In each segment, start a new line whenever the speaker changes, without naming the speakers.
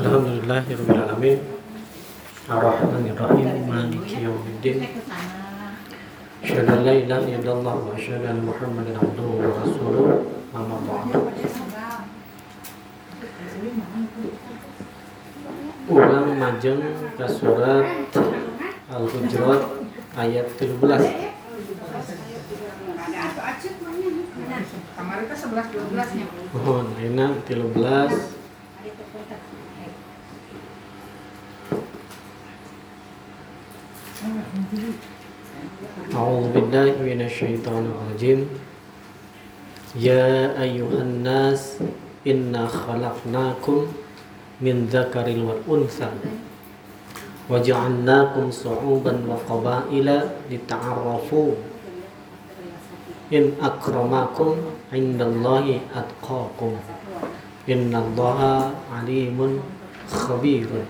Alhamdulillahirrahmanirrahim. Ar-Rahmanirrahim. Maliki yawmiddin. Asyhadu an la ilaha illallah wa asyhadu anna Muhammadan abduhu wa rasuluh Amma ba'du. Ulang majeng ke surat Al-Hujurat ayat 13
Kemarin kan 11 12 nya.
Mohon enak 13 أعوذ بالله من الشيطان الرجيم يا أيها الناس إنا خلقناكم من ذكر والأنثى وجعلناكم شعوبا وقبائل لتعارفوا إن أكرمكم indallahi atqakum innallaha alimun khabirun.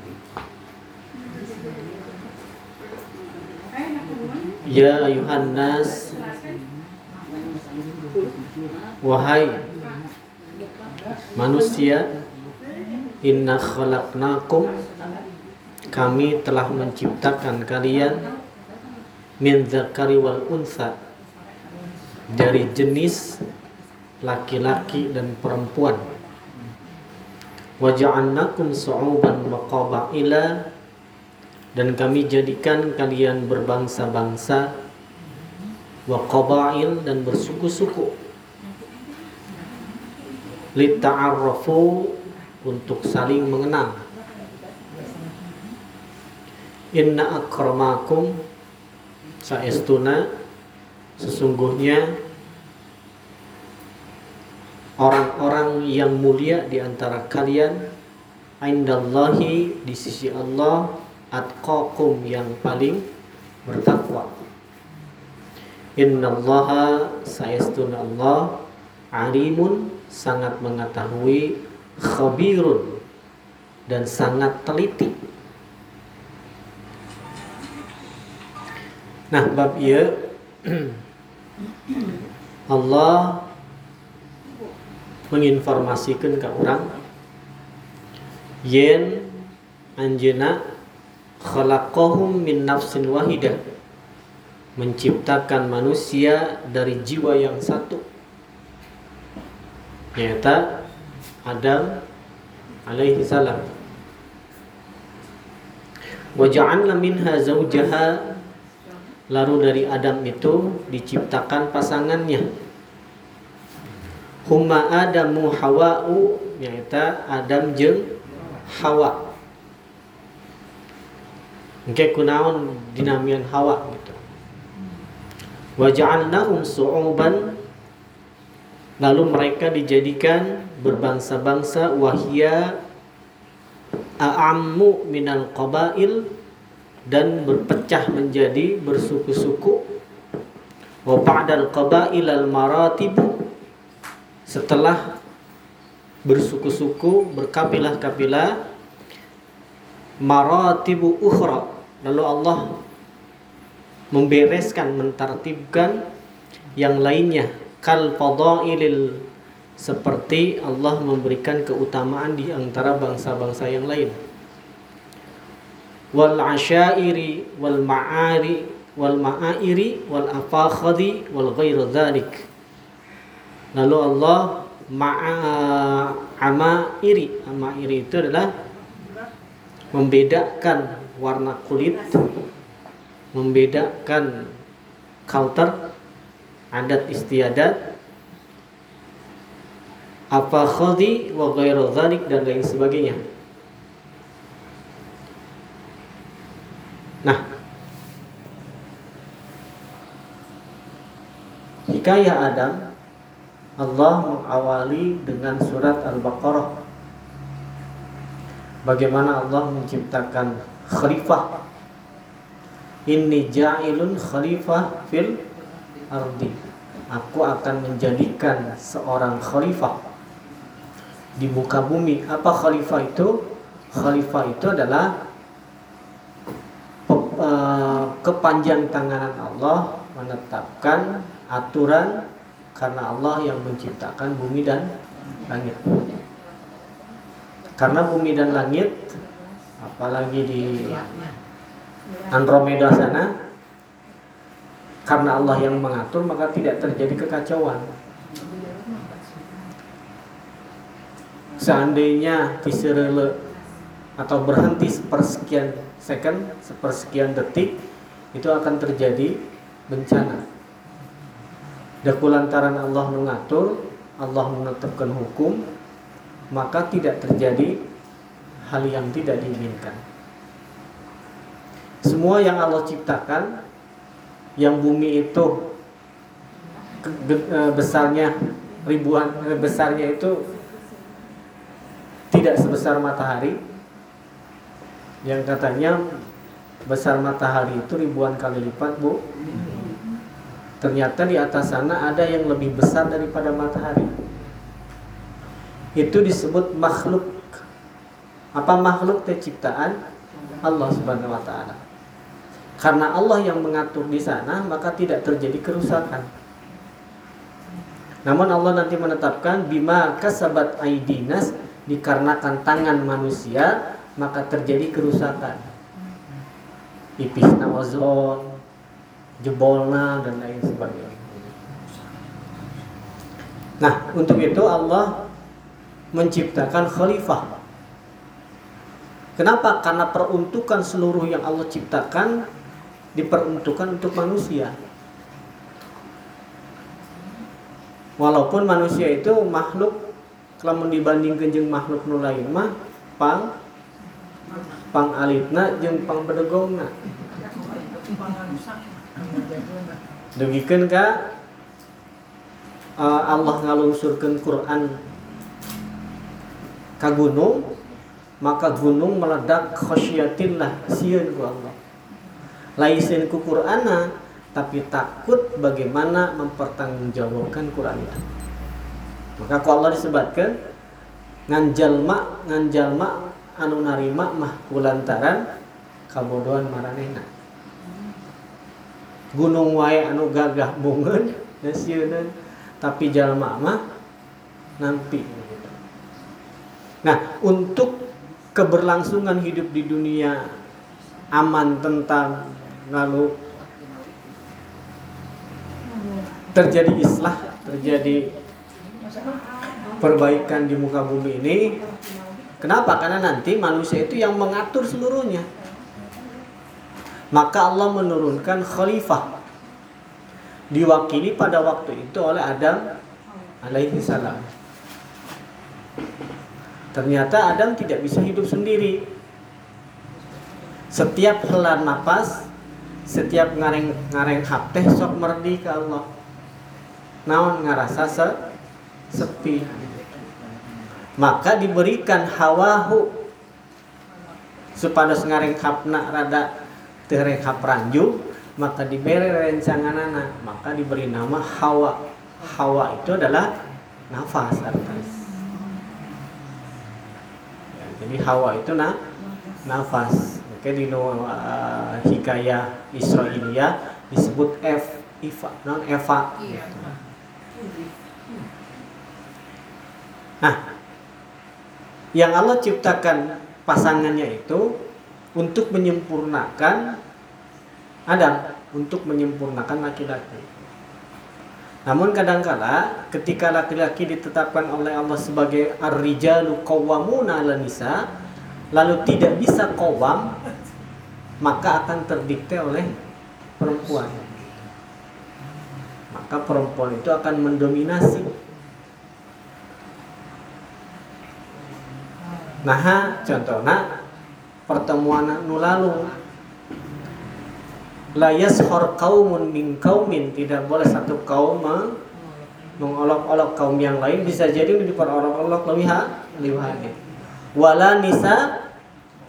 Ya yuhannas Wahai manusia Inna khalaqnakum. Kami telah menciptakan kalian Min zakari wal unsa Dari jenis Laki-laki dan perempuan. Waja'annakum su'uban wa qaba'ila. Dan kami jadikan kalian berbangsa-bangsa wa qabail dan bersuku-suku. Lita'arrafu untuk saling mengenal. Inna akramakum saestuna sesungguhnya orang-orang yang mulia di antara kalian indallahi di sisi Allah atqakum yang paling bertakwa. Innallaha sayastuna Allah alimun sangat mengetahui khabirun dan sangat teliti. Nah bab ia Allah menginformasikan ke orang yen anjena khalaqahum min nafsin wahidah menciptakan manusia dari jiwa yang satu. Yaitu Adam alaihi salam. Wa ja'alna minha zawjaha. Lalu dari Adam itu diciptakan pasangannya huma adamu hawa'u yaitu Adam jeng Hawa Engke kunaon dinamian hawa gitu. Wa ja'alnahum su'uban lalu mereka dijadikan berbangsa-bangsa wahia a'ammu minal qabail dan berpecah menjadi bersuku-suku wa ba'dal qabail al maratib setelah bersuku-suku berkapilah-kapilah maratibu ukhra lalu Allah membereskan mentartibkan yang lainnya. Kal fadailil seperti Allah memberikan keutamaan di antara bangsa-bangsa yang lain. Wal asyairi wal ma'ari wal ma'airi wal afakhadi wal ghairu dzalik lalu Allah ma'a amairi amairi itu adalah membedakan warna kulit, membedakan culture, adat istiadat, apa khadi wa ghairu dan lain sebagainya. Nah, hikayah Adam Allah mengawali dengan surat Al-Baqarah. Bagaimana Allah menciptakan khalifah? Ini ja'ilun khalifah fil ardi. Aku akan menjadikan seorang khalifah. Di muka bumi apa khalifah itu? Khalifah itu adalah uh, kepanjang tanganan Allah menetapkan aturan karena Allah yang menciptakan bumi dan langit. Karena bumi dan langit apalagi di Andromeda sana karena Allah yang mengatur maka tidak terjadi kekacauan. Seandainya diserele atau berhenti sepersekian second, sepersekian detik itu akan terjadi bencana. Dakulantaran Allah mengatur, Allah menetapkan hukum, maka tidak terjadi hal yang tidak diinginkan. Semua yang Allah ciptakan, yang bumi itu e, besarnya ribuan e, besarnya itu tidak sebesar matahari, yang katanya besar matahari itu ribuan kali lipat, Bu. Ternyata di atas sana ada yang lebih besar daripada matahari. Itu disebut makhluk. Apa makhluk ciptaan Allah Subhanahu wa taala. Karena Allah yang mengatur di sana, maka tidak terjadi kerusakan. Namun Allah nanti menetapkan bima kasabat aidinas dikarenakan tangan manusia maka terjadi kerusakan. Ipisna ozon, jebolna dan lain sebagainya. Nah, untuk itu Allah menciptakan khalifah. Kenapa? Karena peruntukan seluruh yang Allah ciptakan diperuntukkan untuk manusia. Walaupun manusia itu makhluk kalau dibandingkan jeung makhluk nu lain mah pang pang alitna jeung pang bedegongna Demikian ka uh, Allah ngalungsurkan Quran ka gunung maka gunung meledak khasyatillah sieun ku Allah. Laisin ku Qur'ana tapi takut bagaimana mempertanggungjawabkan Quran itu. Maka ku Allah disebutkan nganjalma nganjalma anu narima mah kulantaran kabodohan maranehna gunung wae anu gagah bungeun dan tapi jalma mah nampi. Nah untuk keberlangsungan hidup di dunia aman tentang lalu terjadi islah terjadi perbaikan di muka bumi ini kenapa? Karena nanti manusia itu yang mengatur seluruhnya maka Allah menurunkan khalifah diwakili pada waktu itu oleh Adam alaihi salam. Ternyata Adam tidak bisa hidup sendiri. Setiap helaan nafas, setiap ngareng ngareng teh sok merdi ke Allah. Naon ngarasa se sepi. Maka diberikan hawahu supaya ngareng hapna rada tereka pranjung maka diberi rencanganana maka diberi nama Hawa. Hawa itu adalah nafas artinya. Ya, jadi Hawa itu na nafas. Oke di uh, hikayah Israelia disebut F Iva non Eva. Gitu. nah yang Allah ciptakan pasangannya itu untuk menyempurnakan Adam untuk menyempurnakan laki-laki. Namun kadangkala ketika laki-laki ditetapkan oleh Allah sebagai ar-rijalu qawwamuna 'ala nisa lalu tidak bisa qawwam maka akan terdikte oleh perempuan. Maka perempuan itu akan mendominasi. Nah, contohnya pertemuan nu lalu. La yashor kaumun min kaumin tidak boleh satu kaum mengolok-olok kaum yang lain. Bisa jadi diperolok-olok lebih lebih wala nisa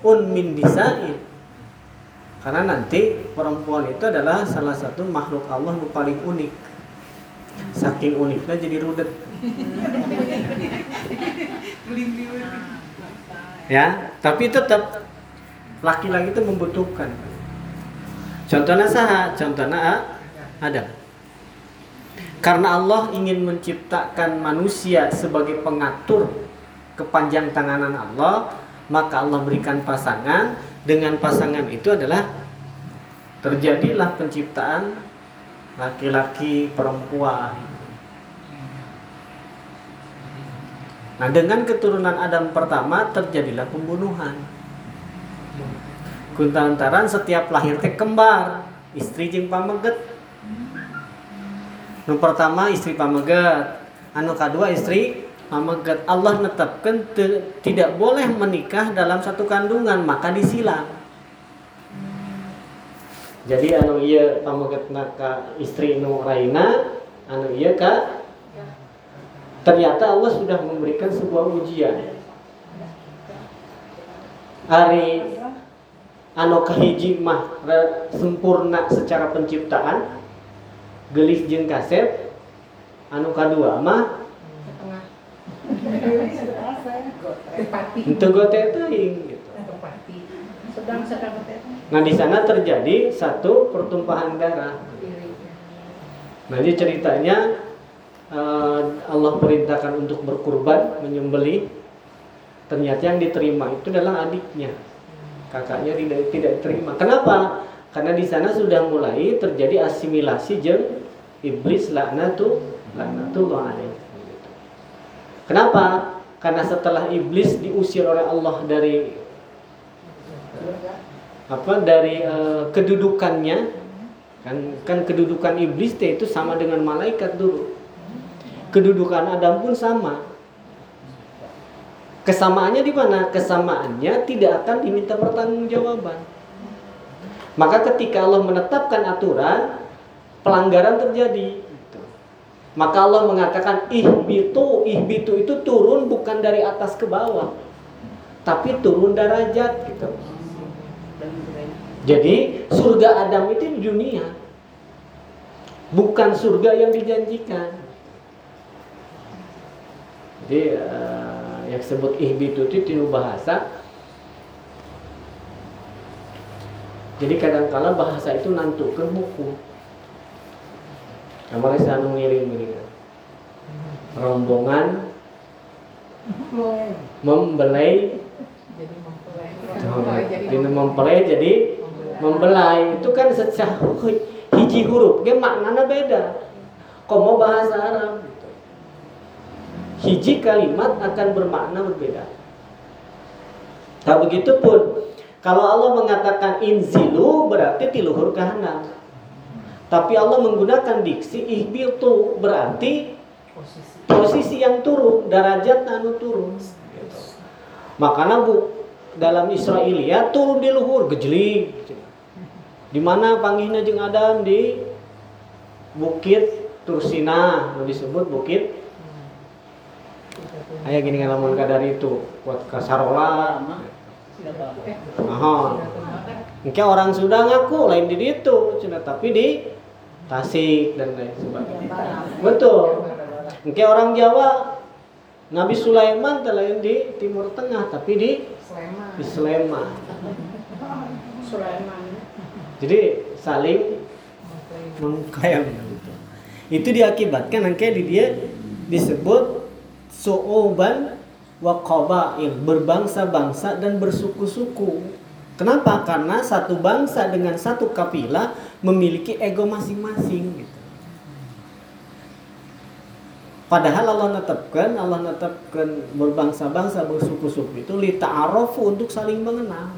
un min nisain karena nanti perempuan itu adalah salah satu makhluk Allah yang paling unik. Saking uniknya jadi rudet. Ya tapi tetap laki-laki itu membutuhkan contohnya sah contohnya Adam Karena Allah ingin menciptakan manusia sebagai pengatur kepanjang tanganan Allah, maka Allah berikan pasangan. Dengan pasangan itu adalah terjadilah penciptaan laki-laki perempuan. Nah, dengan keturunan Adam pertama terjadilah pembunuhan. Kuntalantaran setiap lahir teh kembar, istri jeng pameget. Nu pertama istri pameget, anu kedua istri pameget. Allah netapkan tidak boleh menikah dalam satu kandungan, maka disilang. Jadi anu iya pameget ka istri nu Raina, anu iya ka ternyata Allah sudah memberikan sebuah ujian. Hari anu kahiji mah sempurna secara penciptaan? Gelis jeung kasep. Anu kadua mah? Itu gote teuing gitu.
Sedang sedang.
Nah di sana terjadi satu pertumpahan darah. Nanti ceritanya uh, Allah perintahkan untuk berkurban menyembelih. Ternyata yang diterima itu adalah adiknya kakaknya tidak tidak terima. Kenapa? Karena di sana sudah mulai terjadi asimilasi jeng iblis laknatu laknatullah alaih. Kenapa? Karena setelah iblis diusir oleh Allah dari apa dari uh, kedudukannya kan kan kedudukan iblis itu sama dengan malaikat dulu. Kedudukan Adam pun sama Kesamaannya di mana? Kesamaannya tidak akan diminta pertanggungjawaban. Maka ketika Allah menetapkan aturan, pelanggaran terjadi. Maka Allah mengatakan ihbitu, ihbitu itu turun bukan dari atas ke bawah, tapi turun derajat gitu. Jadi surga Adam itu di dunia, bukan surga yang dijanjikan. Jadi uh, yang disebut ihbitu itu tinu bahasa. Jadi kadang-kala bahasa itu nantukan buku Kamar saya ngirim ini rombongan membelai. Jadi mempelai. Jadi membelai. Itu kan secara hiji huruf. Dia maknanya beda. Komo bahasa Arab hiji kalimat akan bermakna berbeda. Tak begitu pun kalau Allah mengatakan inzilu berarti tiluhur kahanan. Tapi Allah menggunakan diksi ihbitu berarti posisi, yang turun, derajat anu turun. Makanya Bu dalam Israelia turun di luhur gejlik. Di mana panggihnya jeung Adam di Bukit Tursina, disebut Bukit Ayah gini ngalamun kadar itu buat kasarola. Aha. Mungkin orang sudah ngaku lain di itu, cina tapi di Tasik dan lain sebagainya. Betul. Mungkin orang Jawa Nabi Sulaiman lain di Timur Tengah tapi di Sleman. Di Sleman. Sulaiman. Jadi saling mengklaim gitu. Itu diakibatkan angke di dia disebut su'uban wa qabail, berbangsa-bangsa dan bersuku-suku. Kenapa? Karena satu bangsa dengan satu kapilah memiliki ego masing-masing gitu. Padahal Allah netapkan, Allah netapkan berbangsa-bangsa, bersuku-suku itu li ta'arofu untuk saling mengenal.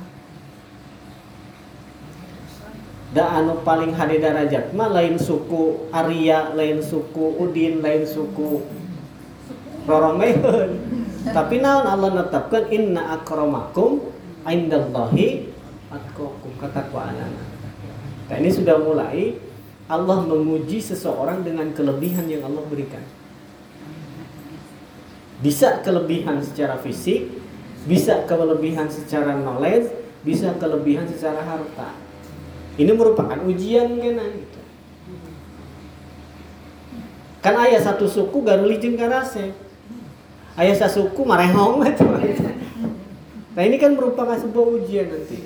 Dan anu paling hari darajat lain suku Arya, lain suku Udin, lain suku roromeun. Tapi naon Allah netapkan inna akramakum indallahi atqakum katakwaan nah ini sudah mulai Allah menguji seseorang dengan kelebihan yang Allah berikan. Bisa kelebihan secara fisik bisa kelebihan secara knowledge bisa kelebihan secara harta. Ini merupakan ujian kena gitu. Kan ayah satu suku garuli jeung karase ayah sasuku marehong gitu. Nah ini kan merupakan sebuah ujian nanti.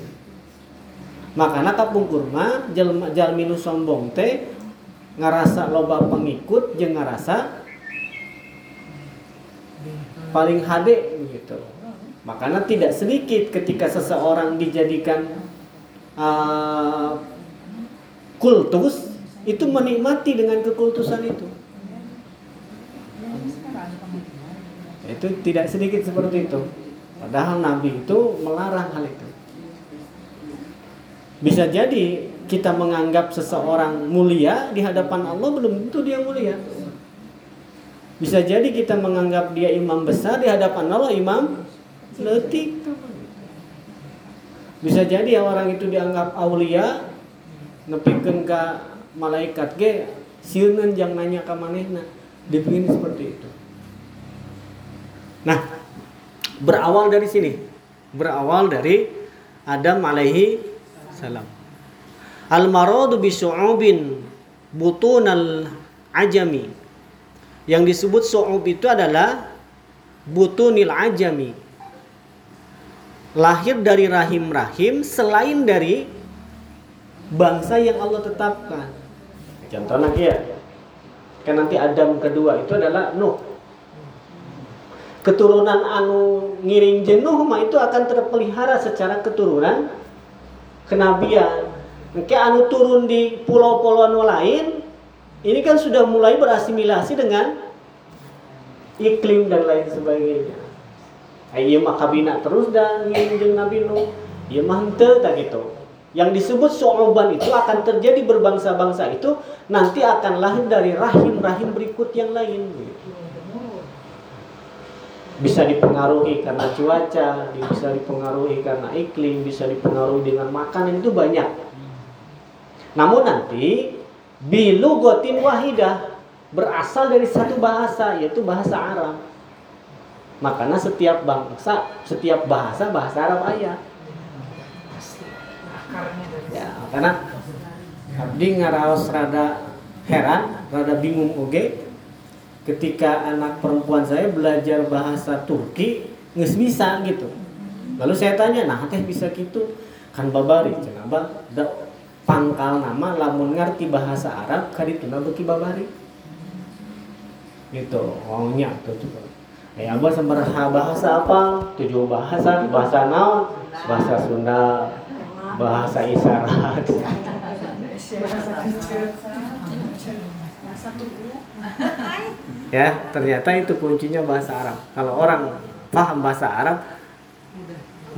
Makanya kapung kurma jalminu sombong teh ngerasa loba pengikut jeung ngerasa paling hade gitu. Makanya tidak sedikit ketika seseorang dijadikan uh, kultus itu menikmati dengan kekultusan itu. Itu tidak sedikit seperti itu. Padahal Nabi itu melarang hal itu. Bisa jadi kita menganggap seseorang mulia di hadapan Allah belum tentu dia mulia. Bisa jadi kita menganggap dia imam besar di hadapan Allah imam letik. Bisa jadi orang itu dianggap aulia nepikeun ke malaikat ge sieun jang nanya ka manehna. Dipingin seperti itu. Nah, berawal dari sini. Berawal dari Adam alaihi salam. Al maradu bi syu'ubin butunal ajami yang disebut su'ub itu adalah butunil ajami. Lahir dari rahim-rahim selain dari bangsa yang Allah tetapkan. Contoh lagi ya. Kan nanti Adam kedua itu adalah Nuh. Keturunan anu ngiring jenuh mah itu akan terpelihara secara keturunan kenabian. Oke anu turun di pulau-pulau anu lain ini kan sudah mulai berasimilasi dengan iklim dan lain sebagainya. Iya mah kabina terus dan nginjeng Nabi Nuh. Iya mah tak gitu. Yang disebut so'oban itu akan terjadi berbangsa-bangsa itu nanti akan lahir dari rahim-rahim berikut yang lain. Bisa dipengaruhi karena cuaca, bisa dipengaruhi karena iklim, bisa dipengaruhi dengan makanan itu banyak. Namun nanti bilu gotin wahidah berasal dari satu bahasa yaitu bahasa Arab. Makanya setiap bangsa, setiap bahasa bahasa Arab ayat. Ya, karena abdi ngaraos rada heran, rada bingung oge ketika anak perempuan saya belajar bahasa Turki nggak bisa gitu. Lalu saya tanya, nah teh bisa gitu? Kan babari, cenah pangkal nama lamun ngerti bahasa Arab kadituna beki babari. Gitu orangnya tuh juga ya abah seberapa bahasa apa? Tujuh bahasa bahasa naon? Bahasa Sunda bahasa isyarat ya ternyata itu kuncinya bahasa Arab. Kalau orang paham bahasa Arab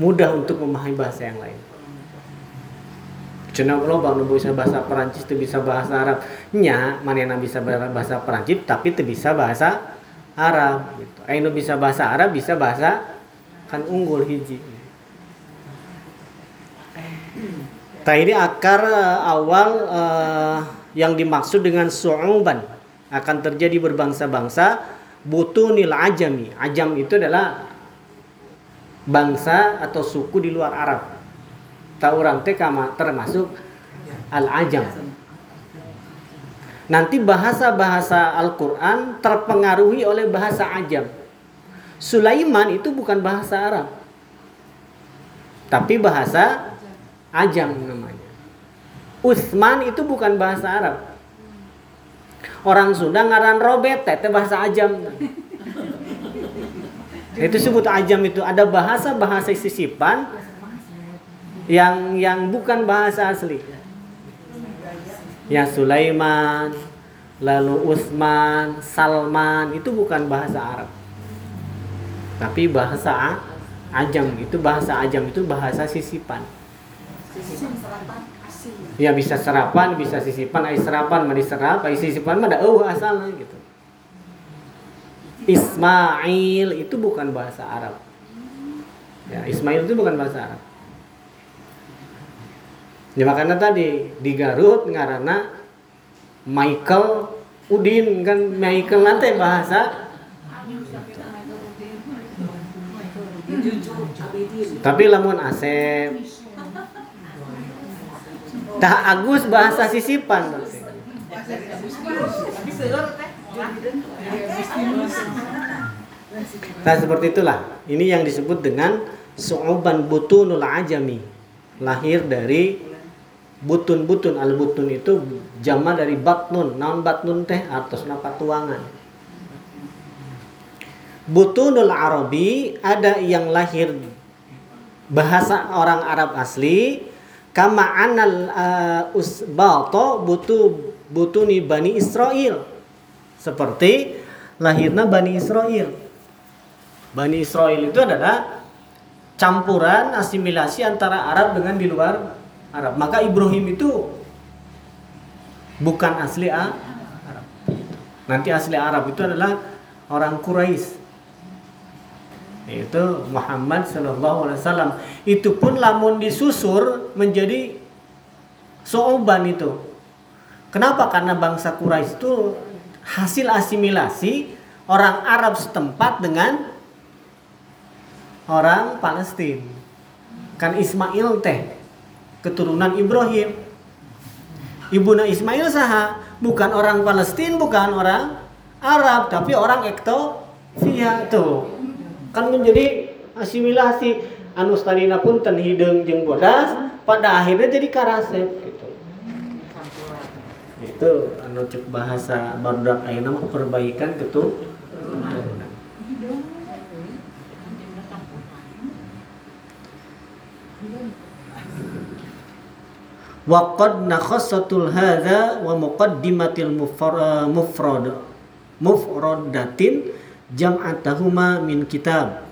mudah untuk memahami bahasa yang lain. Cina lo bang bisa bahasa Perancis tuh bisa bahasa Arab nya mana bisa bahasa Perancis tapi tuh bisa bahasa Arab gitu. Ayo bisa bahasa Arab bisa bahasa kan unggul hiji. Nah ini akar uh, awal uh, yang dimaksud dengan su'uban akan terjadi berbangsa-bangsa butunil ajami. Ajam itu adalah bangsa atau suku di luar Arab tak orang teh termasuk al-ajam. Nanti bahasa-bahasa Al-Quran terpengaruhi oleh bahasa ajam. Sulaiman itu bukan bahasa Arab. Tapi bahasa ajam namanya. Utsman itu bukan bahasa Arab. Orang Sunda ngaran Robert, itu bahasa ajam. Itu sebut ajam itu ada bahasa-bahasa sisipan yang yang bukan bahasa asli. Yang Sulaiman, lalu Utsman, Salman itu bukan bahasa Arab. Tapi bahasa Ajam itu bahasa Ajam itu bahasa sisipan. Ya bisa serapan, bisa sisipan, ai serapan, mah diserap, ai sisipan mah ada eueuh asalnya gitu. Ismail itu bukan bahasa Arab. Ya, Ismail itu bukan bahasa Arab. Ya makanya tadi di Garut ngarana Michael Udin kan Michael nanti bahasa tapi lamun Asep tak Agus bahasa sisipan. Nah seperti itulah. Ini yang disebut dengan su'uban butunul ajami. Lahir dari butun-butun. Al butun itu jama dari batnun. Naon batnun teh? Atas napa tuangan. Butunul arabi ada yang lahir bahasa orang Arab asli kama anal uh, usbato butu butuni bani Israel seperti lahirnya bani Israel bani Israel itu adalah campuran asimilasi antara Arab dengan di luar Arab. Maka Ibrahim itu bukan asli Arab. Nanti asli Arab itu adalah orang Quraisy itu Muhammad Shallallahu Alaihi Wasallam. Itu pun lamun disusur menjadi soban itu. Kenapa? Karena bangsa Quraisy itu hasil asimilasi orang Arab setempat dengan orang Palestina kan Ismail teh keturunan Ibrahim. Ibuna Ismail saha bukan orang Palestina bukan orang Arab tapi orang Ekto via kan menjadi asimilasi anu tadina pun ten hidung jeung bodas pada akhirnya jadi karasep gitu. Itu anu cek bahasa barudak ayeuna mah perbaikan gitu Waqad nakhassatul hadza wa muqaddimatil mufrad mufradatin jam'atahuma min kitab.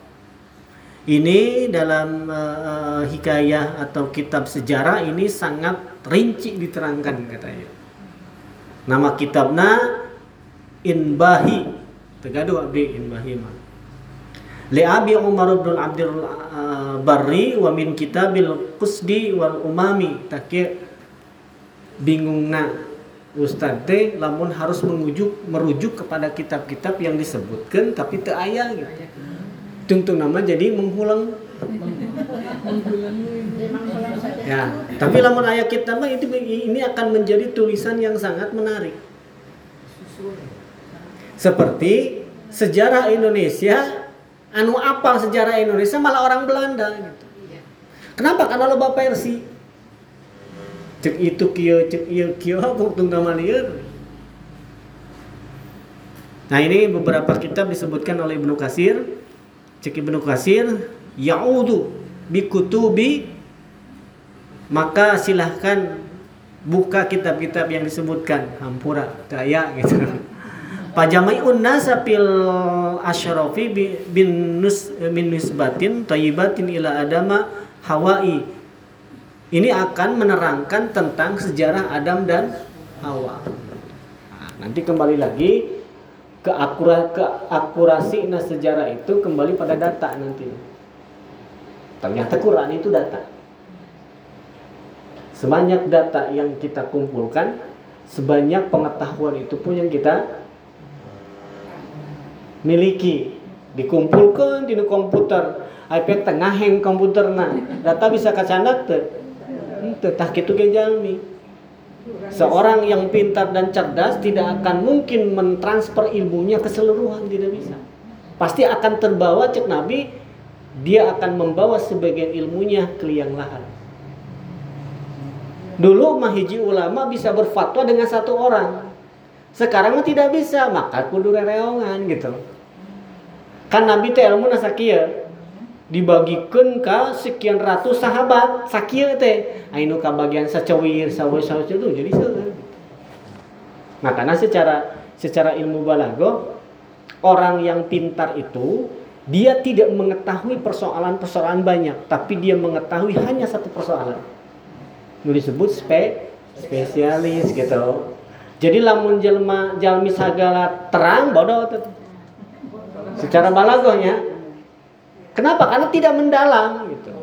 Ini dalam uh, hikayah atau kitab sejarah ini sangat rinci diterangkan katanya nama kitabnya Inbahi. Tegadu abdi Inbahi mah. Li abi Umar bin Abdul uh, Barri wa min kitabil Qusdi wal Umami. Takye bingungna Ustadz teh lamun harus mengujuk merujuk kepada kitab-kitab yang disebutkan tapi teu aya gitu. Tungtung nama jadi menghulang. ya, tapi lamun ayat kitab itu ini akan menjadi tulisan yang sangat menarik. Seperti sejarah Indonesia anu apa sejarah Indonesia malah orang Belanda gitu. Kenapa? Karena bapak Persi cek itu kio cek iya kio waktu nama liar nah ini beberapa kitab disebutkan oleh Ibnu Kasir cek Ibnu Kasir yaudu bikutubi maka silahkan buka kitab-kitab yang disebutkan. Hampura daya gitu. Pajamai unnasa fil asyrafi bin nus min nisbatin tayyibatin ila adama hawai ini akan menerangkan tentang sejarah Adam dan Hawa. Nah, nanti kembali lagi ke akura ke akurasi nah sejarah itu kembali pada data nanti. Ternyata Quran itu data. Sebanyak data yang kita kumpulkan, sebanyak pengetahuan itu pun yang kita miliki dikumpulkan di komputer iPad tengah hang komputer nah data bisa kacandak tuh tetah gitu ke jalmi seorang yang pintar dan cerdas tidak akan mungkin mentransfer ilmunya keseluruhan tidak bisa. Pasti akan terbawa cek nabi dia akan membawa sebagian ilmunya ke liang lahat. Dulu mahiji ulama bisa berfatwa dengan satu orang. Sekarang tidak bisa maka kudu reongan gitu. Kan nabi teh ilmu nasakia dibagikan ke sekian ratus sahabat sakit teh. Ainu ke bagian sacawir sawir sawir itu jadi nah karena secara secara ilmu balago orang yang pintar itu dia tidak mengetahui persoalan-persoalan banyak tapi dia mengetahui hanya satu persoalan. Itu disebut spe spesialis gitu. Jadi lamun jelma jalmi sagala terang bodoh secara balagonya Kenapa? Karena tidak mendalam gitu.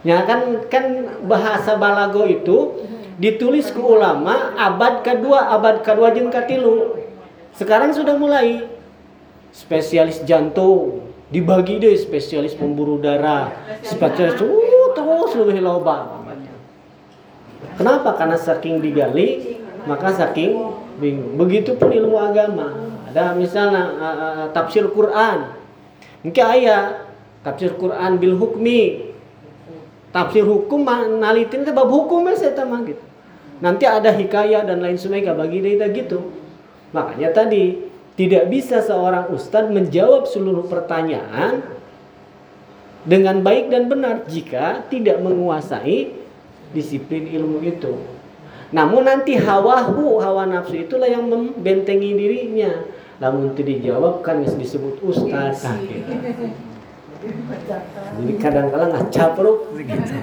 Ya kan kan bahasa balago itu ditulis ke ulama abad kedua, abad kedua jeung katilu. Sekarang sudah mulai spesialis jantung dibagi deh spesialis pemburu darah, spesialis uh, terus lebih loba. Kenapa? Karena saking digali maka saking bingung. Begitupun ilmu agama ada misalnya uh, tafsir Quran. Mungkin ayat tafsir Quran bil hukmi. Tafsir hukum nalitin itu bab hukumnya saya mah gitu. Nanti ada hikayat dan lain sebagainya bagi dia gitu. Makanya tadi tidak bisa seorang ustadz menjawab seluruh pertanyaan dengan baik dan benar jika tidak menguasai disiplin ilmu itu. Namun nanti hawahu hawa nafsu itulah yang membentengi dirinya namun tidak dijawab kan disebut ustadz nah, gitu. Jadi kadang-kadang ngacapruk begitu.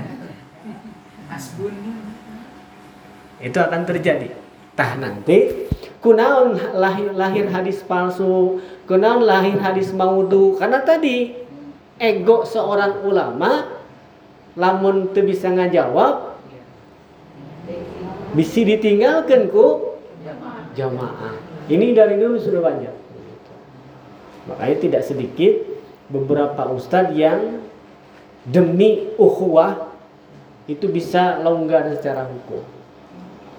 Itu akan terjadi. Tah nanti kunaon lahir, lahir hadis palsu, kunaon lahir hadis maudu karena tadi ego seorang ulama lamun teu bisa ngajawab bisa ditinggalkan ku jamaah. Ini dari dulu sudah banyak. Makanya tidak sedikit beberapa ustadz yang demi ukhuwah itu bisa longgar secara hukum.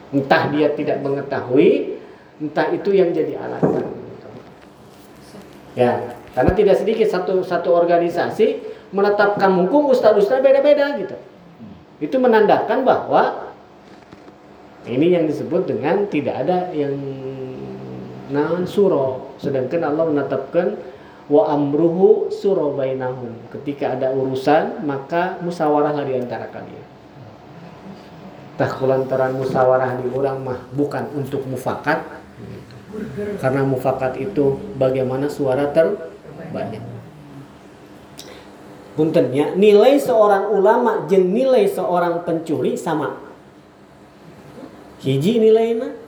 Entah dia tidak mengetahui, entah itu yang jadi alasan. Ya, karena tidak sedikit satu satu organisasi menetapkan hukum ustadz-ustadz beda-beda gitu. Itu menandakan bahwa ini yang disebut dengan tidak ada yang non suro, sedangkan Allah menetapkan wa amruhu surabainahum. Ketika ada urusan, maka musyawarahlah di antara kalian. Tah kulantaran musyawarah di orang mah bukan untuk mufakat. Karena mufakat itu bagaimana suara terbanyak. Puntennya, nilai seorang ulama jeng nilai seorang pencuri sama. Hiji nilainya.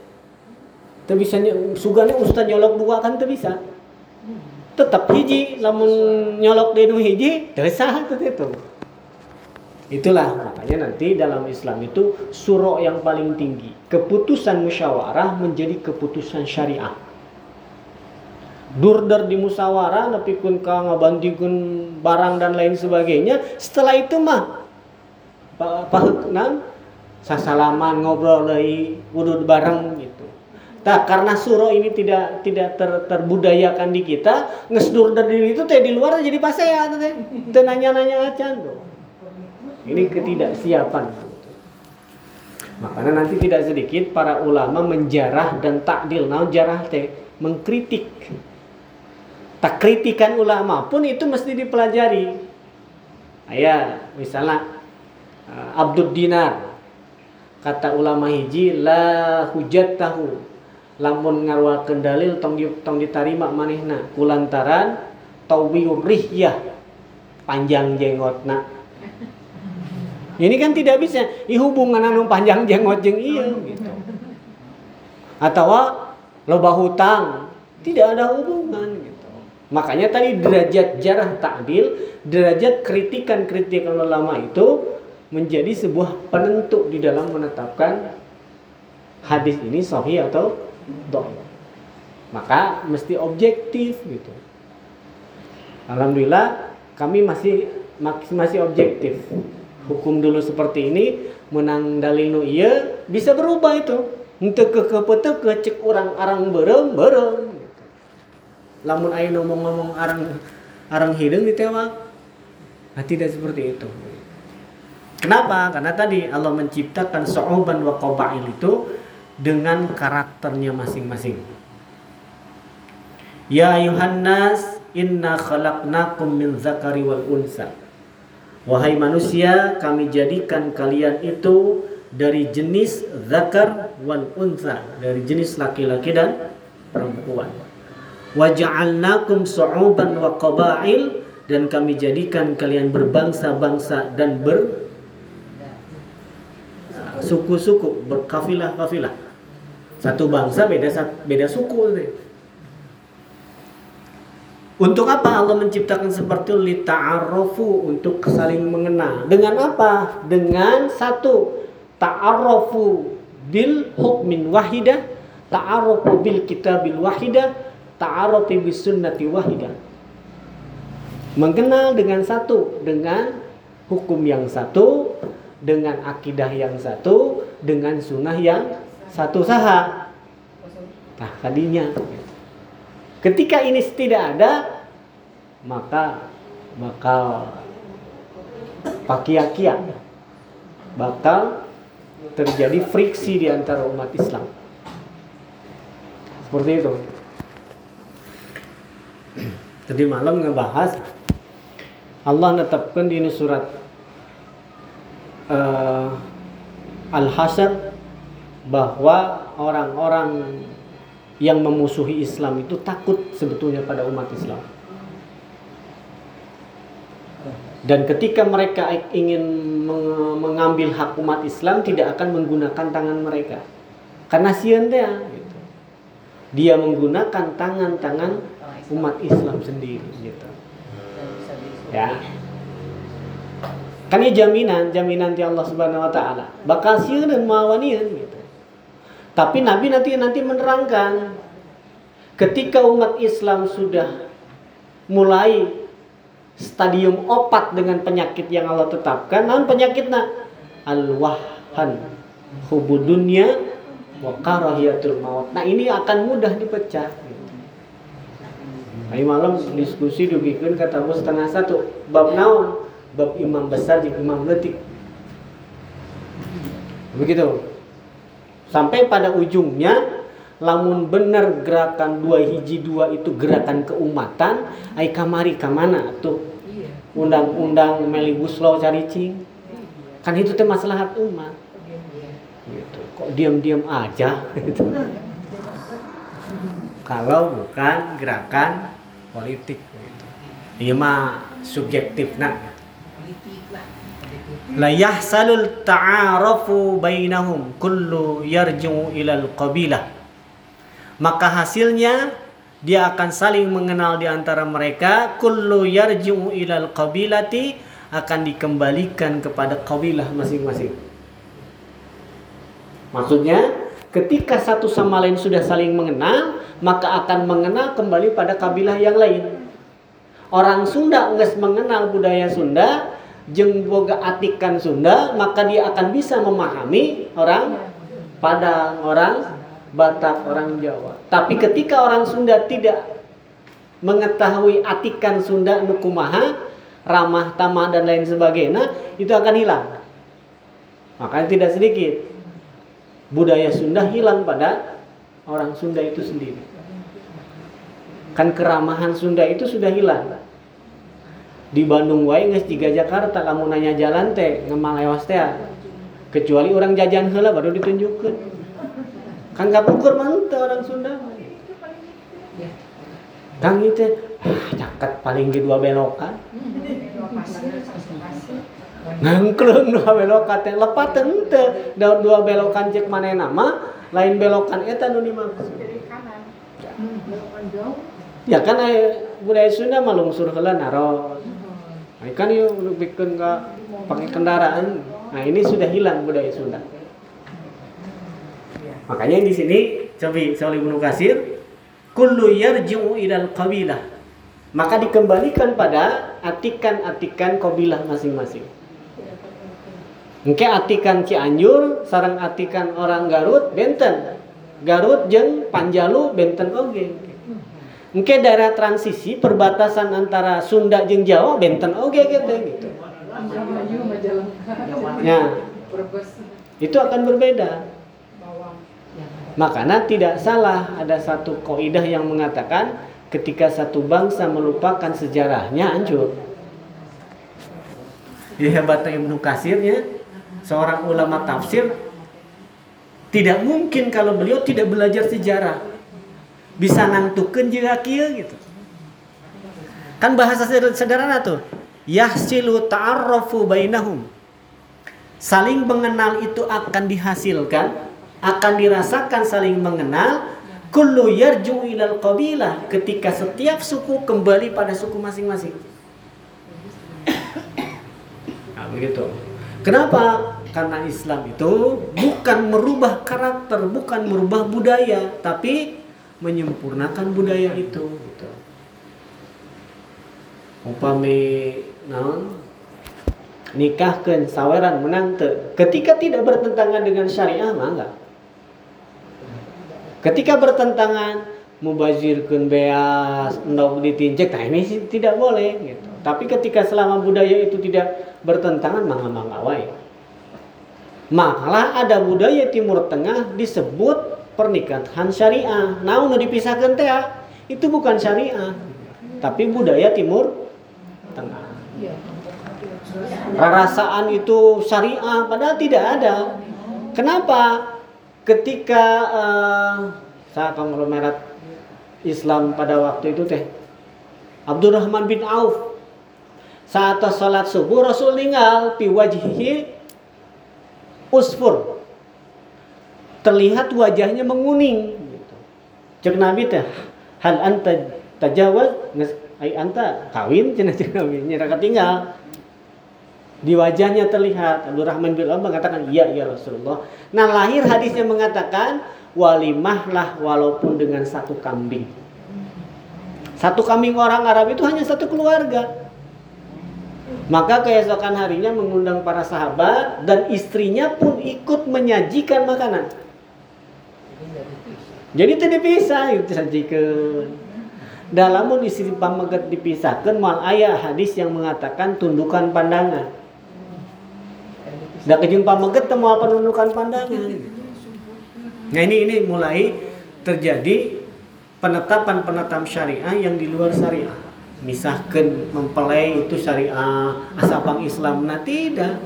Tapi bisa sugane ustaz nyolok dua kan tuh bisa. Tetap hiji lamun nyolok di hiji tersah itu itulah makanya nanti dalam Islam itu surok yang paling tinggi keputusan musyawarah menjadi keputusan syariah. Durder di musyawarah tapi kun ka ngabantingkeun barang dan lain sebagainya setelah itu mah paheknan sasalaman ngobrol dari wudhu bareng gitu Nah, karena suro ini tidak tidak ter, terbudayakan di kita, ngesdur dari itu teh di luar jadi pasea teh. Teh nanya-nanya aja. Ini ketidaksiapan. Makanya nanti tidak sedikit para ulama menjarah dan takdil. Nah, jarah teh mengkritik. Tak kritikan ulama pun itu mesti dipelajari. Ayah, misalnya uh, Abdul Dinar kata ulama hiji la hujat tahu lamun ngaruakeun dalil tong di, tong ditarima manehna kulantaran tawiyur rihyah. Panjang jenggotna ini kan tidak bisa hubungan anu panjang jenggot jeng iya gitu. Atau loba hutang tidak ada hubungan gitu. Makanya tadi derajat jarah takdil derajat kritikan kritikan ulama itu menjadi sebuah penentu di dalam menetapkan hadis ini sahih atau maka mesti objektif gitu. Alhamdulillah kami masih masih objektif. Hukum dulu seperti ini menang dalil nu iya bisa berubah itu. Untuk ke ke ke cek orang arang berem berem gitu. lamun ayo ngomong-ngomong arang arang hidung ditewak nah tidak seperti itu. Kenapa? Karena tadi Allah menciptakan so'oban wa qabail itu dengan karakternya masing-masing. Ya Yohanes, inna khalaqnakum min zakari wal unsa. Wahai manusia, kami jadikan kalian itu dari jenis zakar wal unsa, dari jenis laki-laki dan perempuan. Waja'alnakum su'uban wa qabail dan kami jadikan kalian berbangsa-bangsa dan ber suku-suku berkafilah-kafilah satu bangsa beda beda suku Untuk apa Allah menciptakan seperti itu lita'arrafu untuk saling mengenal. Dengan apa? Dengan satu ta'arrafu bil hukmin wahidah, ta'arrafu bil kitabil wahidah, ta'arrafu bis sunnati wahidah. Mengenal dengan satu, dengan hukum yang satu, dengan akidah yang satu, dengan sunnah yang satu saha. Nah, tadinya ketika ini tidak ada maka bakal pakia-kia bakal terjadi friksi di antara umat Islam. Seperti itu. Tadi malam ngebahas Allah netapkan di ini surat uh, Al-Hasyr bahwa orang-orang yang memusuhi Islam itu takut sebetulnya pada umat Islam. Dan ketika mereka ingin mengambil hak umat Islam tidak akan menggunakan tangan mereka. Karena sian dia gitu. Dia menggunakan tangan-tangan umat Islam sendiri gitu. Ya. Kan ini jaminan, jaminan di Allah Subhanahu wa taala. Bakal sieun dan mawanian gitu. Tapi Nabi nanti nanti menerangkan ketika umat Islam sudah mulai stadium opat dengan penyakit yang Allah tetapkan, non penyakitnya al-wahhan, hubudunya wa karahiyatul maut. Nah, ini akan mudah dipecah. Hari malam diskusi dugikan kata bos setengah satu bab naon bab imam besar imam letik. Begitu. Sampai pada ujungnya lamun benar gerakan dua hiji dua itu gerakan keumatan ai kamari kamana tuh? Undang-undang melibus law caricing kan itu teh maslahat umat. Gitu. kok diam-diam aja? Gitu. kalau bukan gerakan politik gitu. iya mah subjektif nak la yahsalul ta'arafu bainahum kullu yarji'u ilal qabilah. Maka hasilnya dia akan saling mengenal di antara mereka kullu yarji'u ilal qabilati akan dikembalikan kepada kabilah masing-masing. Maksudnya ketika satu sama lain sudah saling mengenal maka akan mengenal kembali pada kabilah yang lain. Orang Sunda nggak mengenal budaya Sunda jeng boga atikan Sunda maka dia akan bisa memahami orang Padang, orang Batak, orang Jawa. Tapi ketika orang Sunda tidak mengetahui atikan Sunda nukumaha, ramah, tamah dan lain sebagainya, itu akan hilang. Makanya tidak sedikit budaya Sunda hilang pada orang Sunda itu sendiri. Kan keramahan Sunda itu sudah hilang di Bandung wae geus tiga Jakarta kamu nanya jalan teh ngemalewas teh kecuali orang jajan heula baru ditunjukkan kan pukur mah orang Sunda. Kang itu ah, paling di dua belokan ngangkleng dua belokan teh lepat tente daun dua belokan cek mana nama lain belokan eta nu dimaksud ya kan budaya Sunda mah lungsur heula naros Nah, kan yuk bikin nggak pakai kendaraan. Nah ini sudah hilang budaya Sunda. Makanya di sini cobi Salih Ibnu Kasir kullu yarji'u ilal qabilah. Maka dikembalikan pada atikan-atikan kabilah masing-masing. Engke atikan Cianjur sarang atikan orang Garut benten. Garut jeng Panjalu benten oge. Mungkin daerah transisi perbatasan antara Sunda jeung Jawa benten oke gitu gitu. Ya. Itu akan berbeda. Makanya tidak salah ada satu kaidah yang mengatakan ketika satu bangsa melupakan sejarahnya hancur. Ya hebatnya Ibnu Kasirnya seorang ulama tafsir tidak mungkin kalau beliau tidak belajar sejarah bisa nantukeun juga kieu gitu. Kan bahasa sederhana tuh. Yahsilu ta'arrafu bainahum. Saling mengenal itu akan dihasilkan, akan dirasakan saling mengenal kullu yarju ilal qabilah ketika setiap suku kembali pada suku masing-masing. Nah, begitu. Kenapa? Karena Islam itu bukan merubah karakter, bukan merubah budaya, tapi menyempurnakan budaya itu gitu. upami naon nikahkan saweran menang te. ketika tidak bertentangan dengan syariah mah enggak ketika bertentangan mubazirkan beas endok ditinjek nah ini sih tidak boleh gitu tapi ketika selama budaya itu tidak bertentangan mangga mangga wae malah ada budaya Timur Tengah disebut pernikahan syariah namun dipisahkan teh itu bukan syariah tapi budaya Timur Tengah
Iya.
Rasaan itu syariah padahal tidak ada. Kenapa? Ketika uh, saat konglomerat Islam pada waktu itu teh Abdurrahman bin Auf saat sholat subuh Rasul tinggal pi wajhihi usfur terlihat wajahnya menguning gitu. Cek Nabi teh hal anta tajawaz ai anta kawin cenah cek Nabi nyeraka tinggal di wajahnya terlihat Abdurrahman bin Auf mengatakan iya ya Rasulullah. Nah lahir hadisnya mengatakan walimahlah walaupun dengan satu kambing. Satu kambing orang Arab itu hanya satu keluarga. Maka keesokan harinya mengundang para sahabat dan istrinya pun ikut menyajikan makanan. Jadi tidak bisa itu sajikan. Dalam istri pamegat dipisahkan mal ayah hadis yang mengatakan tundukan pandangan. Da kejeng pameget teu moal penundukan pandangan. Nah ini ini mulai terjadi penetapan-penetapan syariah yang di luar syariah. Misahkan mempelai itu syariah, asapang Islam nah tidak.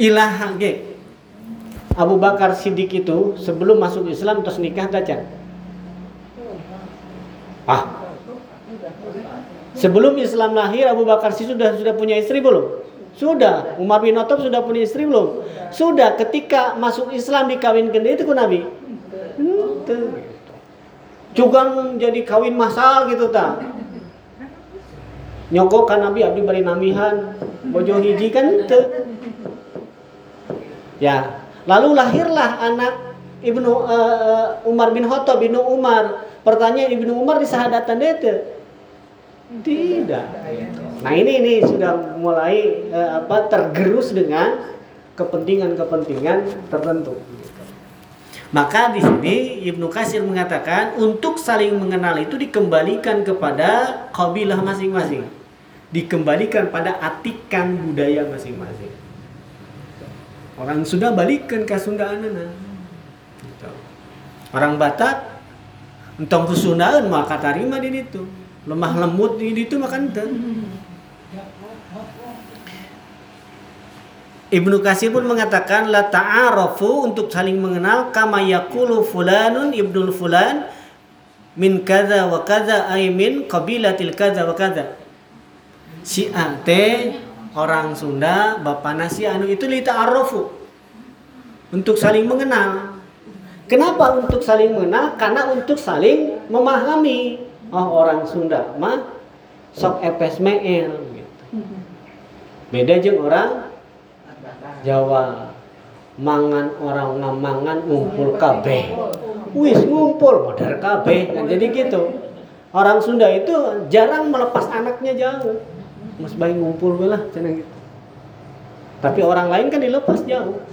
Ilah ge. Abu Bakar Siddiq itu sebelum masuk Islam terus nikah dacan. Ah, Sebelum Islam lahir Abu Bakar Siddiq sudah sudah punya istri belum? Sudah. Umar bin Khattab sudah punya istri belum? Sudah. Ketika masuk Islam dikawinkan itu ku Nabi. Juga jadi kawin masal gitu ta. Nyogok kan Nabi abdi bari namihan bojo hiji kan. Ya. Lalu lahirlah anak Ibnu eh, Umar bin Khattab bin Umar. Pertanyaan Ibnu Umar di sahadatan dia teu. Tidak. Nah ini ini sudah mulai eh, apa tergerus dengan kepentingan-kepentingan tertentu. Maka di sini Ibnu Katsir mengatakan untuk saling mengenal itu dikembalikan kepada kabilah masing-masing. Dikembalikan pada atikan budaya masing-masing. Orang sudah balikan ke Sundaanana. Gitu. Orang Batak entong Sundaan maka tarima di itu lemah lembut di itu makan teu. Ibnu Katsir pun mengatakan la ta'arafu untuk saling mengenal kama yaqulu fulanun ibnul fulan min kadza wa kadza ay min qabilatil kadza wa kadza. Si A teh orang Sunda bapana si anu itu li ta'arafu. Untuk saling mengenal. Kenapa untuk saling mengenal? Karena untuk saling memahami. Oh orang Sunda mah sok epes meel gitu. Beda jeung orang Jawa mangan orang ngamangan ngumpul kabeh. Wis ngumpul modar kabeh. Nah, jadi gitu. Orang Sunda itu jarang melepas anaknya jauh. Mas bayi ngumpul lah cenah gitu. Tapi orang lain kan dilepas jauh.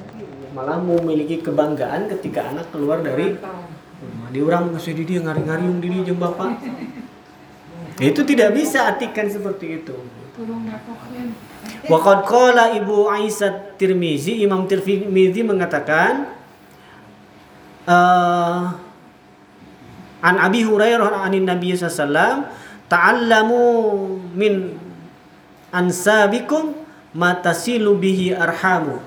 Malah memiliki kebanggaan ketika anak keluar dari rumah. Di orang ngasih di dia ngari-ngariung di dia jeung bapak. Ya, itu tidak bisa atikan seperti itu. Waqad qala Ibu Aisyah Tirmizi, Imam Tirmizi mengatakan eh, An Abi Hurairah anin Nabi sallallahu ta'allamu min ansabikum matasilu bihi arhamu.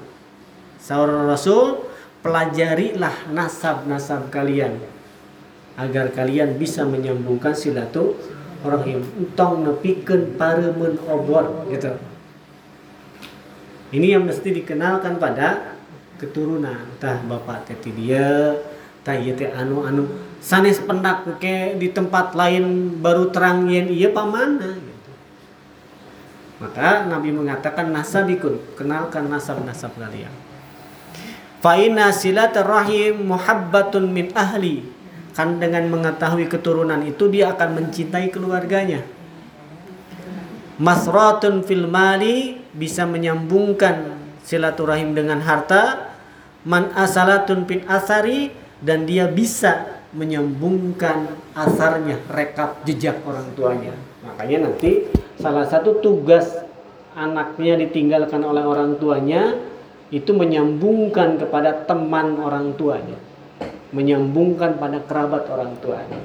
Saudara Rasul, pelajarilah nasab-nasab kalian agar kalian bisa menyambungkan silaturahim. Entong nepikeun paremeun obor gitu. Ini yang mesti dikenalkan pada keturunan. Tah bapak teh dia, tah ieu teh anu anu sanes pendak ke di tempat lain baru terang yen ieu pamana gitu. Maka Nabi mengatakan nasabikun, kenalkan nasab-nasab kalian. Fa inna silaturahim muhabbatun min ahli. Kan dengan mengetahui keturunan itu dia akan mencintai keluarganya. Masratun fil mali bisa menyambungkan silaturahim dengan harta. Man asalatun pin asari dan dia bisa menyambungkan asarnya, rekap jejak orang tuanya. Makanya nanti salah satu tugas anaknya ditinggalkan oleh orang tuanya itu menyambungkan kepada teman orang tuanya, menyambungkan pada kerabat orang tuanya.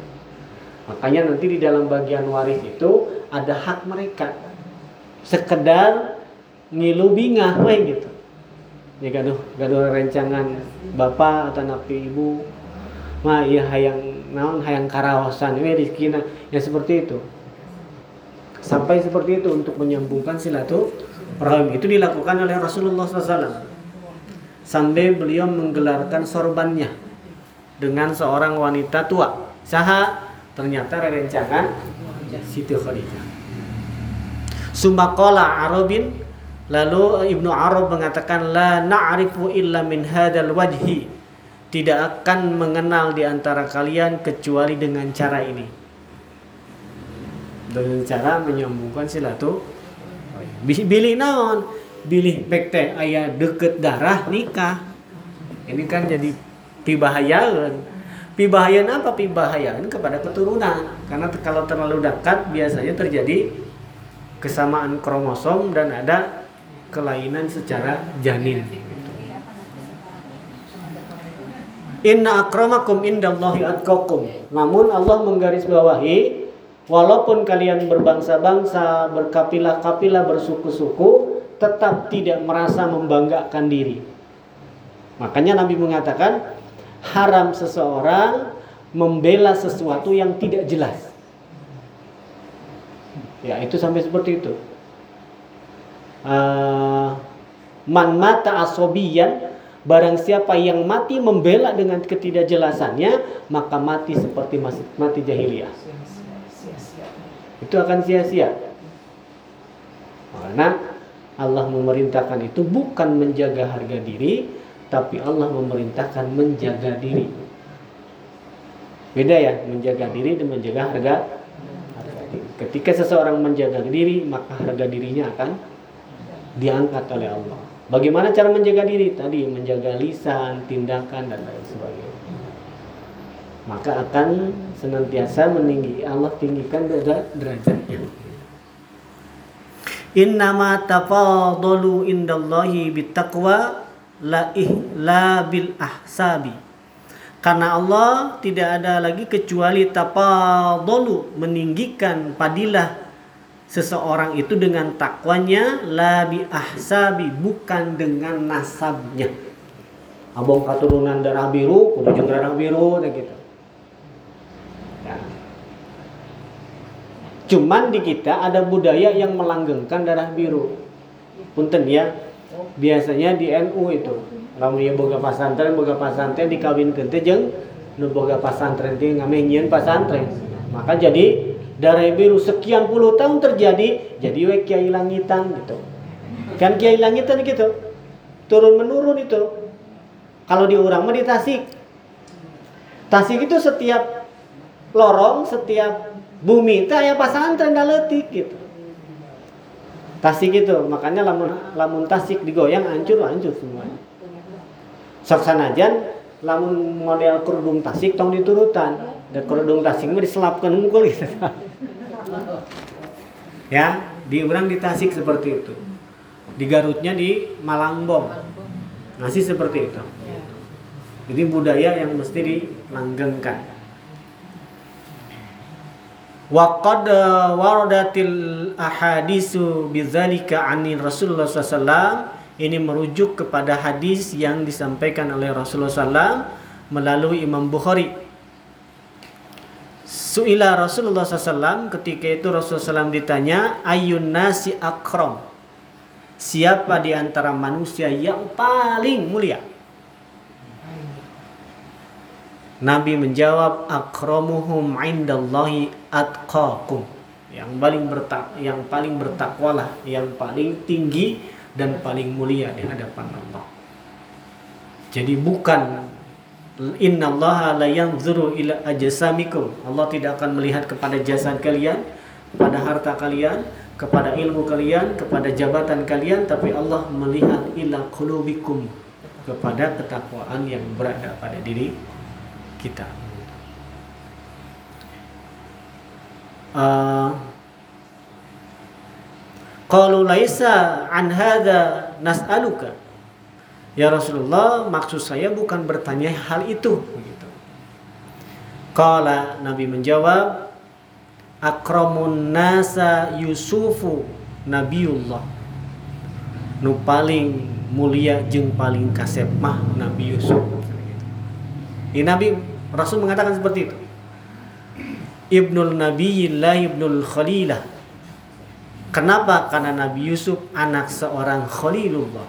Makanya nanti di dalam bagian waris itu ada hak mereka. Sekedar ngilu bingah we gitu. Ya gaduh gaduh rencangan bapak atau napi ibu mah iya hayang naon hayang karawasan ini rizkina ya seperti itu sampai seperti itu untuk menyambungkan silaturahim. Itu dilakukan oleh Rasulullah SAW sampai beliau menggelarkan sorbannya dengan seorang wanita tua saha. Ternyata rencangan Siti Khadijah. Sumakola Arabin lalu Ibnu Arab mengatakan la na'rifu illa min hadal wajhi. Tidak akan mengenal di antara kalian kecuali dengan cara ini dengan cara menyambungkan silatu bilih naon? Bilih bek teh ayah deket darah nikah. Ini kan jadi pibahayaan pibahayaan apa? Pibahayaan kepada keturunan. Karena kalau terlalu dekat biasanya terjadi kesamaan kromosom dan ada kelainan secara janin. Inna akramakum indallahi atqakum. Namun Allah menggarisbawahi Walaupun kalian berbangsa-bangsa, berkapilah-kapilah, bersuku-suku, tetap tidak merasa membanggakan diri. Makanya Nabi mengatakan haram seseorang membela sesuatu yang tidak jelas. Ya, itu sampai seperti itu. Uh, man mata asobiyan Barang siapa yang mati membela dengan ketidakjelasannya Maka mati seperti mati jahiliyah itu akan sia-sia. Karena Allah memerintahkan itu bukan menjaga harga diri, tapi Allah memerintahkan menjaga diri. Beda ya, menjaga diri dan menjaga harga. Ketika seseorang menjaga diri, maka harga dirinya akan diangkat oleh Allah. Bagaimana cara menjaga diri? Tadi menjaga lisan, tindakan dan lain sebagainya maka akan senantiasa meninggi. Allah tinggikan derajatnya. Innama tafadalu indallahi bittaqwa la la bil ahsabi. Karena Allah tidak ada lagi kecuali tafadalu meninggikan padilah seseorang itu dengan takwanya la bi ahsabi bukan dengan nasabnya. Abang keturunan darah biru kudu jeung darah biru gitu Cuman di kita ada budaya yang melanggengkan darah biru. Punten ya. Biasanya di NU itu, lamun ieu boga pasantren, boga pasantren dikawinkeun teh jeung nu boga pasantren teh ngamengieun pasantren. Maka jadi darah biru sekian puluh tahun terjadi, jadi we kiai langitan gitu. Kan kiai langitan gitu. Turun menurun itu. Kalau di di Tasik. Tasik itu setiap lorong, setiap bumi. Itu ya pasantren letik gitu. Tasik itu makanya lamun lamun tasik digoyang hancur hancur semuanya sok sanajan lamun model kerudung tasik tong diturutan. Dan kerudung tasik mah diselapkan mukul gitu. Ya di di tasik seperti itu. Di Garutnya di Malangbong. Masih seperti itu. Jadi budaya yang mesti dilanggengkan Waqad waradatil ahadisu bidzalika anil Rasulullah SAW ini merujuk kepada hadis yang disampaikan oleh Rasulullah SAW melalui Imam Bukhari. Suila Rasulullah SAW ketika itu Rasulullah SAW ditanya ayun nasi akram? Siapa di antara manusia yang paling mulia Nabi menjawab akramuhum indallahi atqakum. Yang paling bertak yang paling bertakwalah, yang paling tinggi dan paling mulia di hadapan Allah. Jadi bukan innallaha la yanzuru ila ajsamikum. Allah tidak akan melihat kepada jasad kalian, kepada harta kalian, kepada ilmu kalian, kepada jabatan kalian, tapi Allah melihat ila qulubikum kepada ketakwaan yang berada pada diri kita. Uh, Qalu laisa an hadza nas'aluka. Ya Rasulullah, maksud saya bukan bertanya hal itu begitu. Qala Nabi menjawab, akramun nasa Yusufu Nabiullah. Nu paling mulia jeung paling kasep mah Nabi Yusuf. Ini Nabi Rasul mengatakan seperti itu. Ibnul Nabiyillah Ibnul Khalilah Kenapa? Karena Nabi Yusuf anak seorang Khalilullah.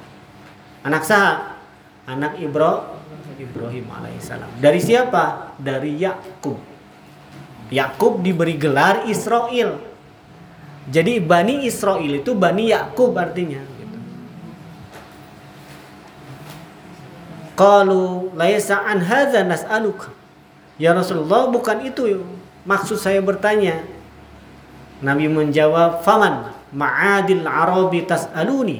Anak sah, anak Ibro, Ibrahim alaihissalam. Dari siapa? Dari Yakub. Yakub diberi gelar Israel. Jadi Bani Israel itu Bani Yakub artinya. Kalau laisa an hadza nas'aluka. Ya Rasulullah bukan itu maksud saya bertanya. Nabi menjawab, "Faman ma'adil arabi tas'aluni?"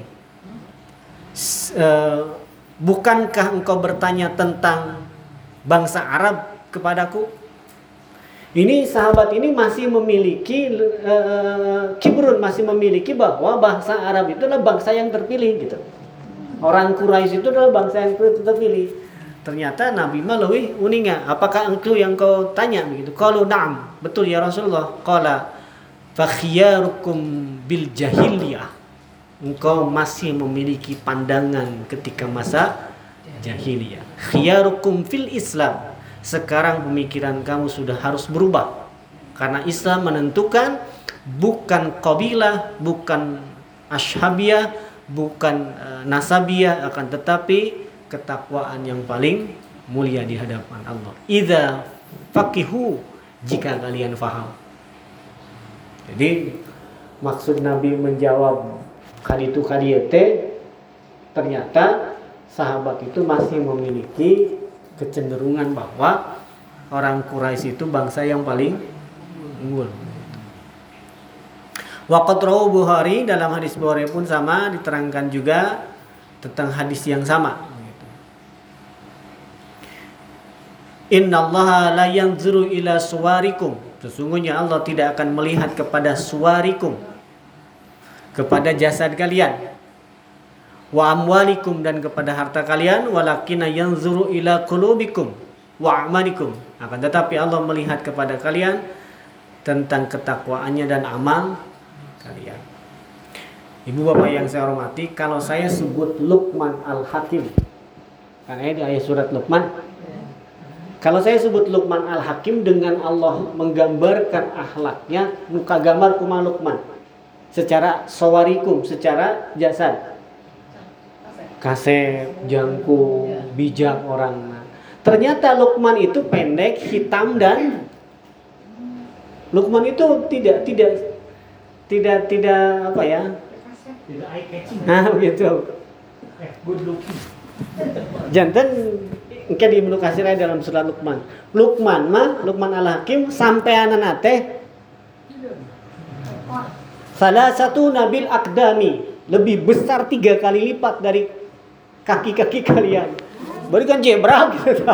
Uh, bukankah engkau bertanya tentang bangsa Arab kepadaku? Ini sahabat ini masih memiliki uh, kibrun masih memiliki bahwa bangsa Arab itu adalah bangsa yang terpilih gitu. Orang Quraisy itu adalah bangsa yang terpilih. Ternyata Nabi Malawi uninga, apakah engkau yang kau tanya begitu? Kalau na'am, betul ya Rasulullah. Qala fakhiyarukum bil jahiliyah. Engkau masih memiliki pandangan ketika masa jahiliyah. Khiyarukum fil islam. Sekarang pemikiran kamu sudah harus berubah. Karena Islam menentukan bukan kabilah bukan ashabiyah bukan uh, nasabiyah akan tetapi ketakwaan yang paling mulia di hadapan Allah idza faqihu jika kalian faham jadi maksud Nabi menjawab kali itu kali itu ternyata sahabat itu masih memiliki kecenderungan bahwa orang Quraisy itu bangsa yang paling unggul. Waqat Bukhari dalam hadis Bukhari pun sama diterangkan juga tentang hadis yang sama. Inna Allah la yanzuru ila suwarikum. Sesungguhnya Allah tidak akan melihat kepada suarikum kepada jasad kalian wa amwalikum dan kepada harta kalian walakina yanzuru ila qulubikum wa amalikum. Akan tetapi Allah melihat kepada kalian tentang ketakwaannya dan amal kalian. Ibu bapak yang saya hormati kalau saya sebut Luqman Al-Hakim karena ini ayat surat Luqman kalau saya sebut Luqman Al-Hakim dengan Allah menggambarkan akhlaknya muka gambar kuma Luqman secara sawarikum, secara jasad. Kasep, jangku, bijak orang. Ternyata Luqman itu pendek, hitam dan Luqman itu tidak tidak tidak tidak apa ya? Tidak eye catching. Nah, begitu. Eh, good looking. Jantan Engke di Ibnu Kasir dalam surat Luqman. Luqman mah Luqman Al-Hakim sampai anak teh salah satu nabil akdami lebih besar tiga kali lipat dari kaki-kaki kalian. Berikan jebra gitu.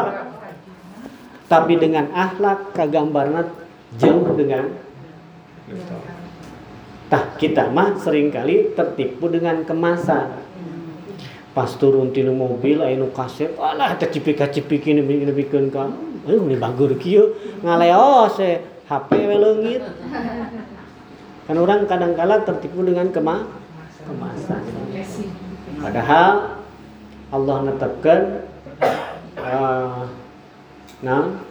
Tapi dengan akhlak kagambarna jauh dengan Tah kita mah sering kali tertipu dengan kemasan pas turun tina mobil anu kaset. Alah teh cipika-cipik ini bikin ka aduh ini bagur kieu ngaleos se HP we leungit. Kan orang kadang-kala tertipu dengan kema kemasan. Padahal Allah netapkan uh, nah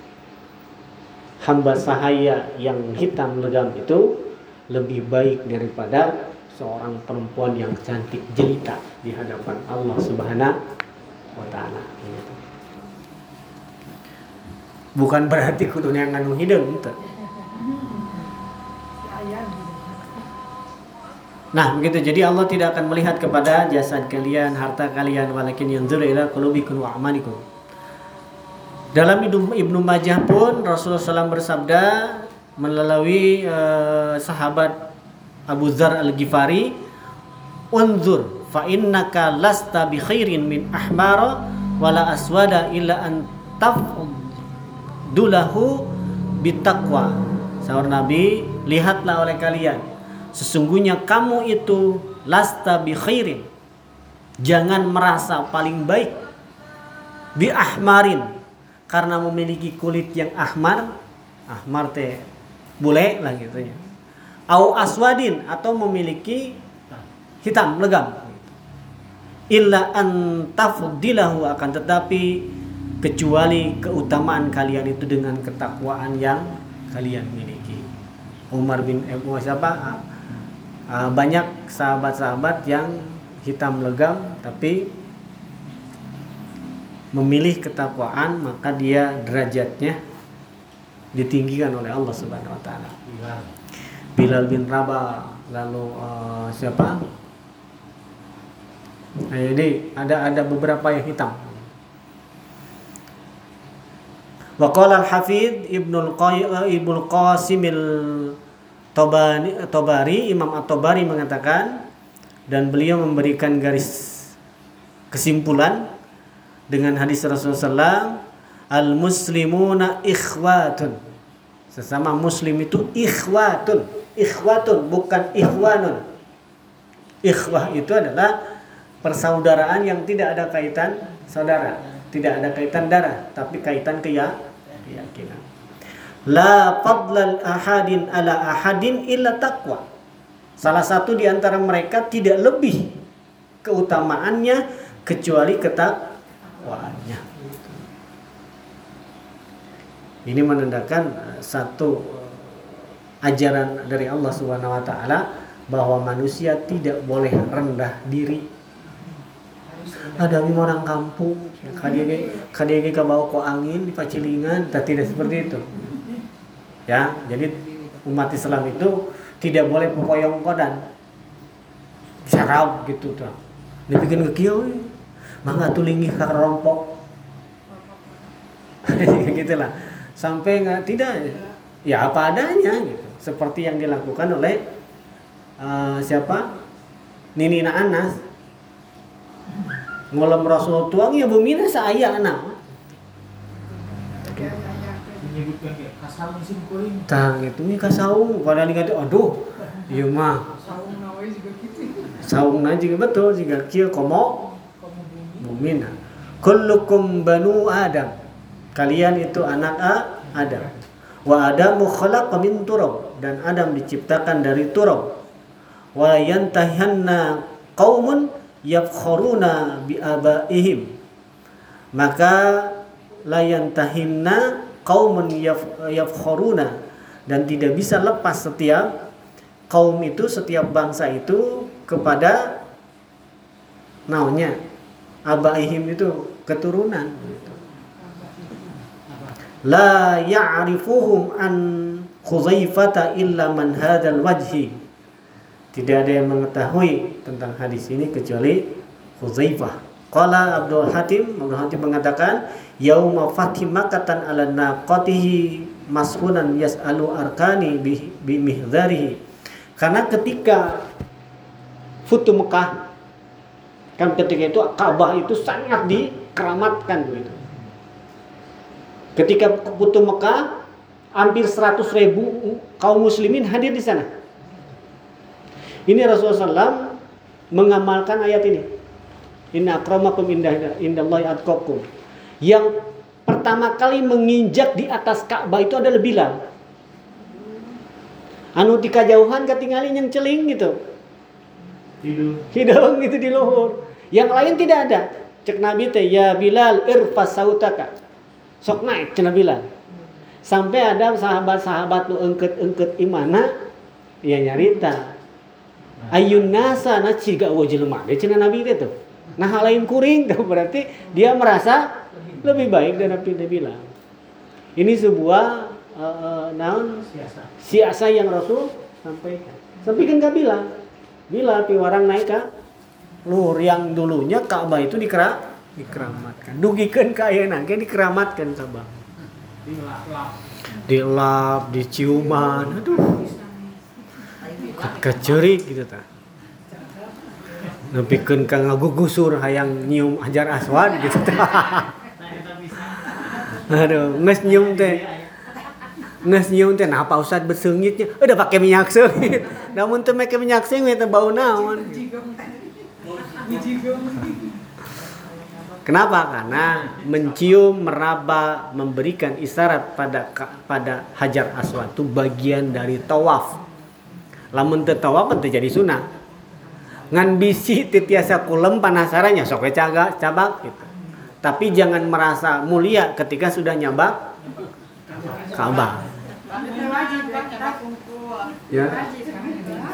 hamba sahaya yang hitam legam itu lebih baik daripada seorang perempuan yang cantik jelita di hadapan Allah Subhanahu wa taala Bukan berarti kudu yang nganu hidung gitu. Nah, begitu. Jadi Allah tidak akan melihat kepada jasad kalian, harta kalian, walakin yanzur ila qulubikum wa amalikum. Dalam Ibnu Majah pun Rasulullah SAW bersabda melalui uh, sahabat Abu Dzar Al-Ghifari unzur fa innaka lasta bi khairin min ahmara wala aswada illa an tafdulahu bitaqwa sahur Nabi lihatlah oleh kalian. Sesungguhnya kamu itu lasta bi khairin. Jangan merasa paling baik bi ahmarin. Karena memiliki kulit yang ahmar ahmar teh bule lah gitu ya. Au aswadin atau memiliki hitam legam illa an tafdilahu akan tetapi kecuali keutamaan kalian itu dengan ketakwaan yang kalian miliki Umar bin Abu siapa uh, banyak sahabat-sahabat yang hitam legam tapi memilih ketakwaan maka dia derajatnya ditinggikan oleh Allah Subhanahu wa taala. Bilal bin Rabah lalu uh, siapa? Nah, jadi ada ada beberapa yang hitam. Waqala al-Hafidh Ibnu Ibnu Qasim al-Tabari, Tabari Imam At-Tabari mengatakan dan beliau memberikan garis kesimpulan dengan hadis Rasulullah SAW al-muslimuna ikhwatun sesama muslim itu ikhwatun ikhwatun bukan ikhwanun ikhwah itu adalah persaudaraan yang tidak ada kaitan saudara tidak ada kaitan darah tapi kaitan keya keyakinan. La fadlal ahadin ala ahadin illa taqwa. Salah satu di antara mereka tidak lebih keutamaannya kecuali ketakwaannya ini menandakan eh, satu eh, ajaran dari Allah Subhanahu wa taala bahwa manusia tidak boleh rendah diri ada orang kampung. Kadege kadege ke angin di pacilingan. Tidak seperti itu. Ya jadi umat Islam itu tidak boleh pepoyong kodan. Sarau gitu tuh. Dibikin ke kieu mangga tulingi ka rompok gitulah. Sampai nggak tidak. Ya apa adanya gitu. Seperti yang dilakukan oleh uh, siapa? Nini Anas ngolam Rasul tuang ya bumina saya anak. Tang itu nih kasaung padahal dikata aduh iya mah.
Saung juga gitu.
Juga betul jika kia komo.
Bumi
bumina kullukum banu adam. Kalian itu anak A Adam. Wa adamu khalaqa min turab. Dan Adam diciptakan dari turab. Wa yantahanna qaumun yafkhuruna bi abaihim. Maka la yantahinna qaumun yaf- yafkhuruna dan tidak bisa lepas setiap kaum itu setiap bangsa itu kepada naunya abaihim itu keturunan. La ya'rifuhum an Khuzaifata illa man hadzal wajhi tidak ada yang mengetahui tentang hadis ini kecuali Khuzaifah Qala Abdul Hatim Abdul Hatim mengatakan yauma fathi makatan ala naqatihi mashunan yas'alu arkani bi mihdharihi. Karena ketika Futu Mekah kan ketika itu Ka'bah itu sangat dikeramatkan begitu. Ketika Futu Mekah, hampir 100 ribu kaum muslimin hadir di sana. Ini Rasulullah SAW mengamalkan ayat ini. Inna akramakum indah indallahi atqakum. Yang pertama kali menginjak di atas Ka'bah itu adalah Bilal. Anu tika jauhan ketinggalin yang celing gitu.
tidur
Hidung gitu di luhur. Yang lain tidak ada. Cek Nabi teh ya Bilal irfas sautaka. Sok naik cenah Bilal. Sampai ada sahabat-sahabat lu engket-engket imana ya nyarita. Ayun nasa na ciga wa jelema dia cenah Nabi tuh. Nah hal lain kuring tuh berarti dia merasa lebih baik dari Nabi Bilal. Ini sebuah uh, naon
siasa
siasa yang Rasul sampaikan. Sampaikan ke Bilal. Bilal piwarang naik ke luhur yang dulunya Ka'bah itu dikera dikeramatkan. Dugikeun ka ayeuna dikeramatkan sabang.
dilap-lap
Dilap, diciuman, aduh. Kecuri gitu ta. Nepikeun ka ngagugusur hayang nyium Hajar Aswad gitu ta. Aduh, geus nyium teh. Nges nyium teh Pak Ustad bersengitnya udah pakai minyak sengit. Namun teu make minyak sengit teh bau naon. Kenapa? Karena mencium, meraba, memberikan isyarat pada pada Hajar Aswad itu bagian dari tawaf. Lamun teu tawaf teu jadi sunah. Ngan bisi titiasa kulem panasarannya sok caga cabak gitu. Tapi jangan merasa mulia ketika sudah nyabak Ka'bah. Ya.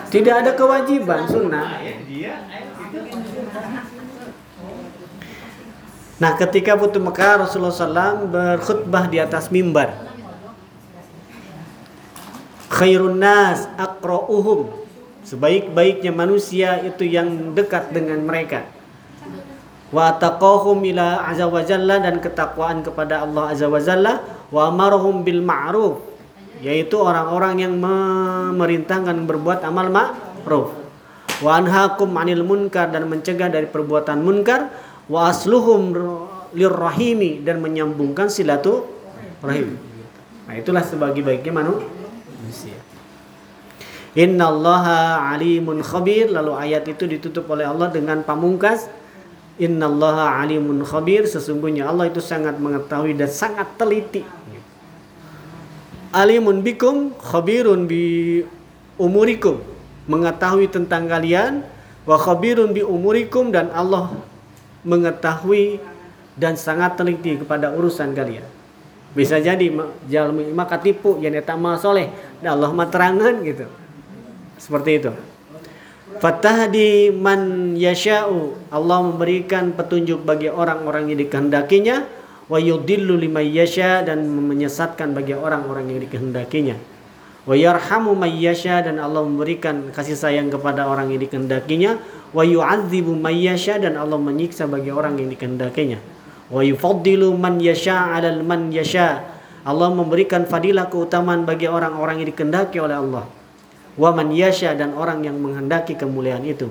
Tidak ada kewajiban sunnah. Nah, ketika Putu Mekah Rasulullah SAW berkhutbah di atas mimbar. Khairun nas aqra'uhum. Sebaik-baiknya manusia itu yang dekat dengan mereka. Wa taqahum ila azza wa jalla dan ketakwaan kepada Allah azza wa jalla wa amarahum bil ma'ruf yaitu orang-orang yang memerintahkan berbuat amal ma'ruf wa anhaakum 'anil munkar dan mencegah dari perbuatan munkar wa asluhum lirrahimi dan menyambungkan silaturahim. Nah, itulah sebagai baiknya manusia. Innallaha alimun khabir. Lalu ayat itu ditutup oleh Allah dengan pamungkas. Innallaha alimun khabir. Sesungguhnya Allah itu sangat mengetahui dan sangat teliti. Alimun bikum khabirun bi umurikum. Mengetahui tentang kalian. Wa khabirun bi umurikum dan Allah mengetahui dan sangat teliti kepada urusan kalian. Bisa jadi jalmi maka tipu yang eta mal soleh dan Allah mah terangan gitu. Seperti itu. Fatahdi man yasha'u. Allah memberikan petunjuk bagi orang-orang yang dikehendakinya wa yudillu liman yasha dan menyesatkan bagi orang-orang yang dikehendakinya. Wa yarhamu may yasha dan Allah memberikan kasih sayang kepada orang yang dikehendakinya wa yu'adzibu may yasha dan Allah menyiksa bagi orang yang dikehendakinya. Wa yufaddilu man yasha 'alal man yasha. Allah memberikan fadilah keutamaan bagi orang-orang yang dikehendaki oleh Allah wa man yasha dan orang yang menghendaki kemuliaan itu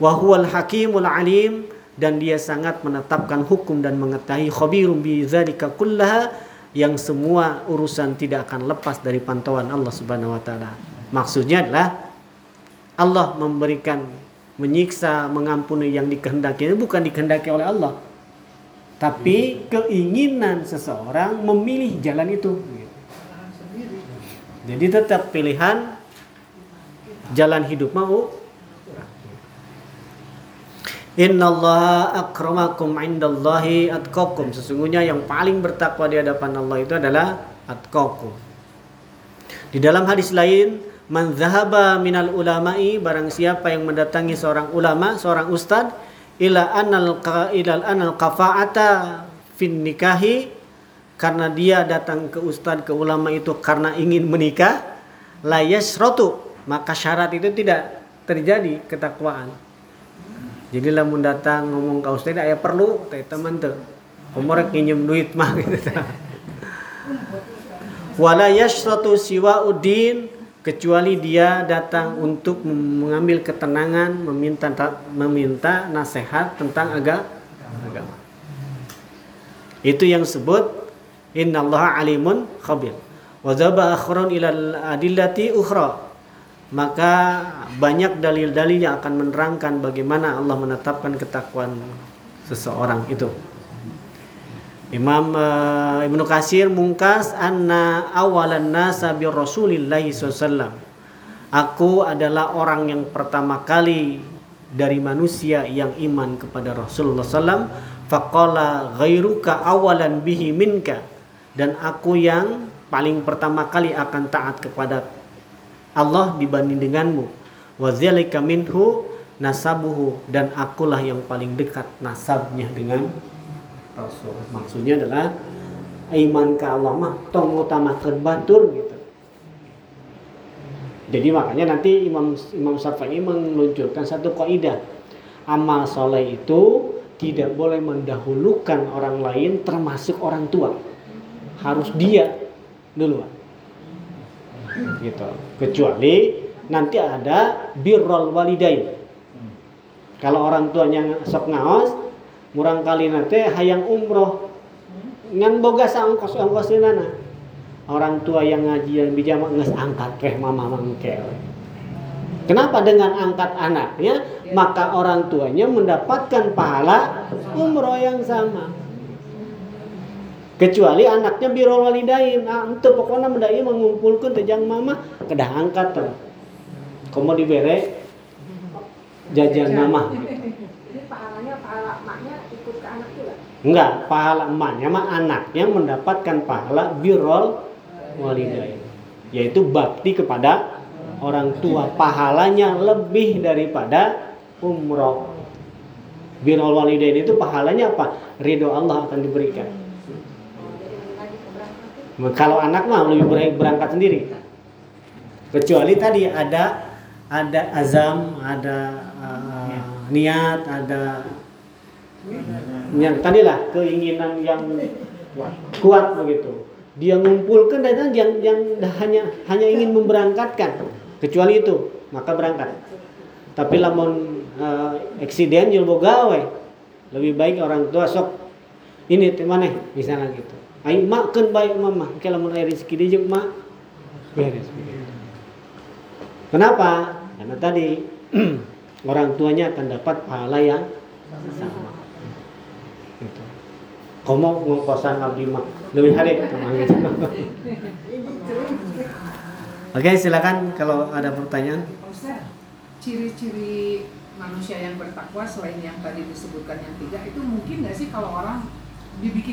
wa huwal hakimul alim dan dia sangat menetapkan hukum dan mengetahui khabirum bi dzalika kullaha yang semua urusan tidak akan lepas dari pantauan Allah Subhanahu wa taala. Maksudnya adalah Allah memberikan menyiksa, mengampuni yang dikehendaki bukan dikehendaki oleh Allah. Tapi keinginan seseorang memilih jalan itu. Jadi tetap pilihan jalan hidup mau Innallaha akramakum indallahi atqakum. Sesungguhnya yang paling bertakwa di hadapan Allah itu adalah atqakum. Di dalam hadis lain, man zahaba minal ulama'i barang siapa yang mendatangi seorang ulama, seorang ustad ila anal ila anal qafa'ata fin nikahi karena dia datang ke ustad ke ulama itu karena ingin menikah la yasratu maka syarat itu tidak terjadi ketakwaan. Jadi lamun datang ngomong ke ustaz aya perlu? Teh teman tuh. Umur nginjem duit mah gitu. Wala yashratu siwa udin kecuali dia datang untuk mengambil ketenangan meminta meminta nasihat tentang agama. Itu yang sebut innallaha alimun khabir. Wa akhron ilal adillati ukhra. Maka banyak dalil-dalil yang akan menerangkan bagaimana Allah menetapkan ketakwaan seseorang itu. Imam uh, Ibnu Kasir mungkas anna awalan nasa bi Rasulillahi SAW. Aku adalah orang yang pertama kali dari manusia yang iman kepada Rasulullah SAW. Faqala ghairuka awalan bihi minka. Dan aku yang paling pertama kali akan taat kepada Allah dibanding denganmu wa minhu nasabuhu dan akulah yang paling dekat nasabnya dengan Rasul. Maksudnya adalah iman ke Allah mah tong utamakan batur gitu. Jadi makanya nanti Imam Imam Syafi'i meluncurkan satu kaidah. Amal soleh itu tidak boleh mendahulukan orang lain termasuk orang tua. Harus dia duluan. Gitu. Kecuali nanti ada birrul walidain. Kalau orang tuanya sok ngaos murang kali nanti hayang umroh ngan boga saongkos ongkos nana orang tua yang ngaji yang bijak nges angkat teh mama mangkel. Kenapa dengan angkat anaknya maka orang tuanya mendapatkan pahala umroh yang sama. Kecuali anaknya birol walidain, ah, itu pokoknya mendai mengumpulkan tejang mama kedah angkat tuh. Kamu dibere jajan mama
ikut ke anak juga.
Enggak, pahala emaknya mah anaknya mendapatkan pahala birrol walidain. Yaitu bakti kepada orang tua. Pahalanya lebih daripada umroh. Birrol walidain itu pahalanya apa? Ridho Allah akan diberikan. Kalau anak mah lebih baik berangkat sendiri. Kecuali tadi ada ada azam, ada uh, niat, ada yang tadi lah keinginan yang kuat begitu. Dia ngumpulkan dan yang yang hanya hanya ingin memberangkatkan. Kecuali itu, maka berangkat. Tapi lamun uh, eksiden jual gawe, lebih baik orang tua sok ini teh mana misalnya gitu. Ayo mak kan baik mama, kalau mun aya rezeki di jeung mak beres. Kenapa? Karena tadi orang tuanya akan dapat pahala yang sama. Komo ngongkosan abdi mah lebih hari gitu. Oke, silakan kalau ada pertanyaan.
Ciri-ciri manusia yang bertakwa selain yang tadi disebutkan yang tiga itu mungkin nggak sih kalau orang dibikin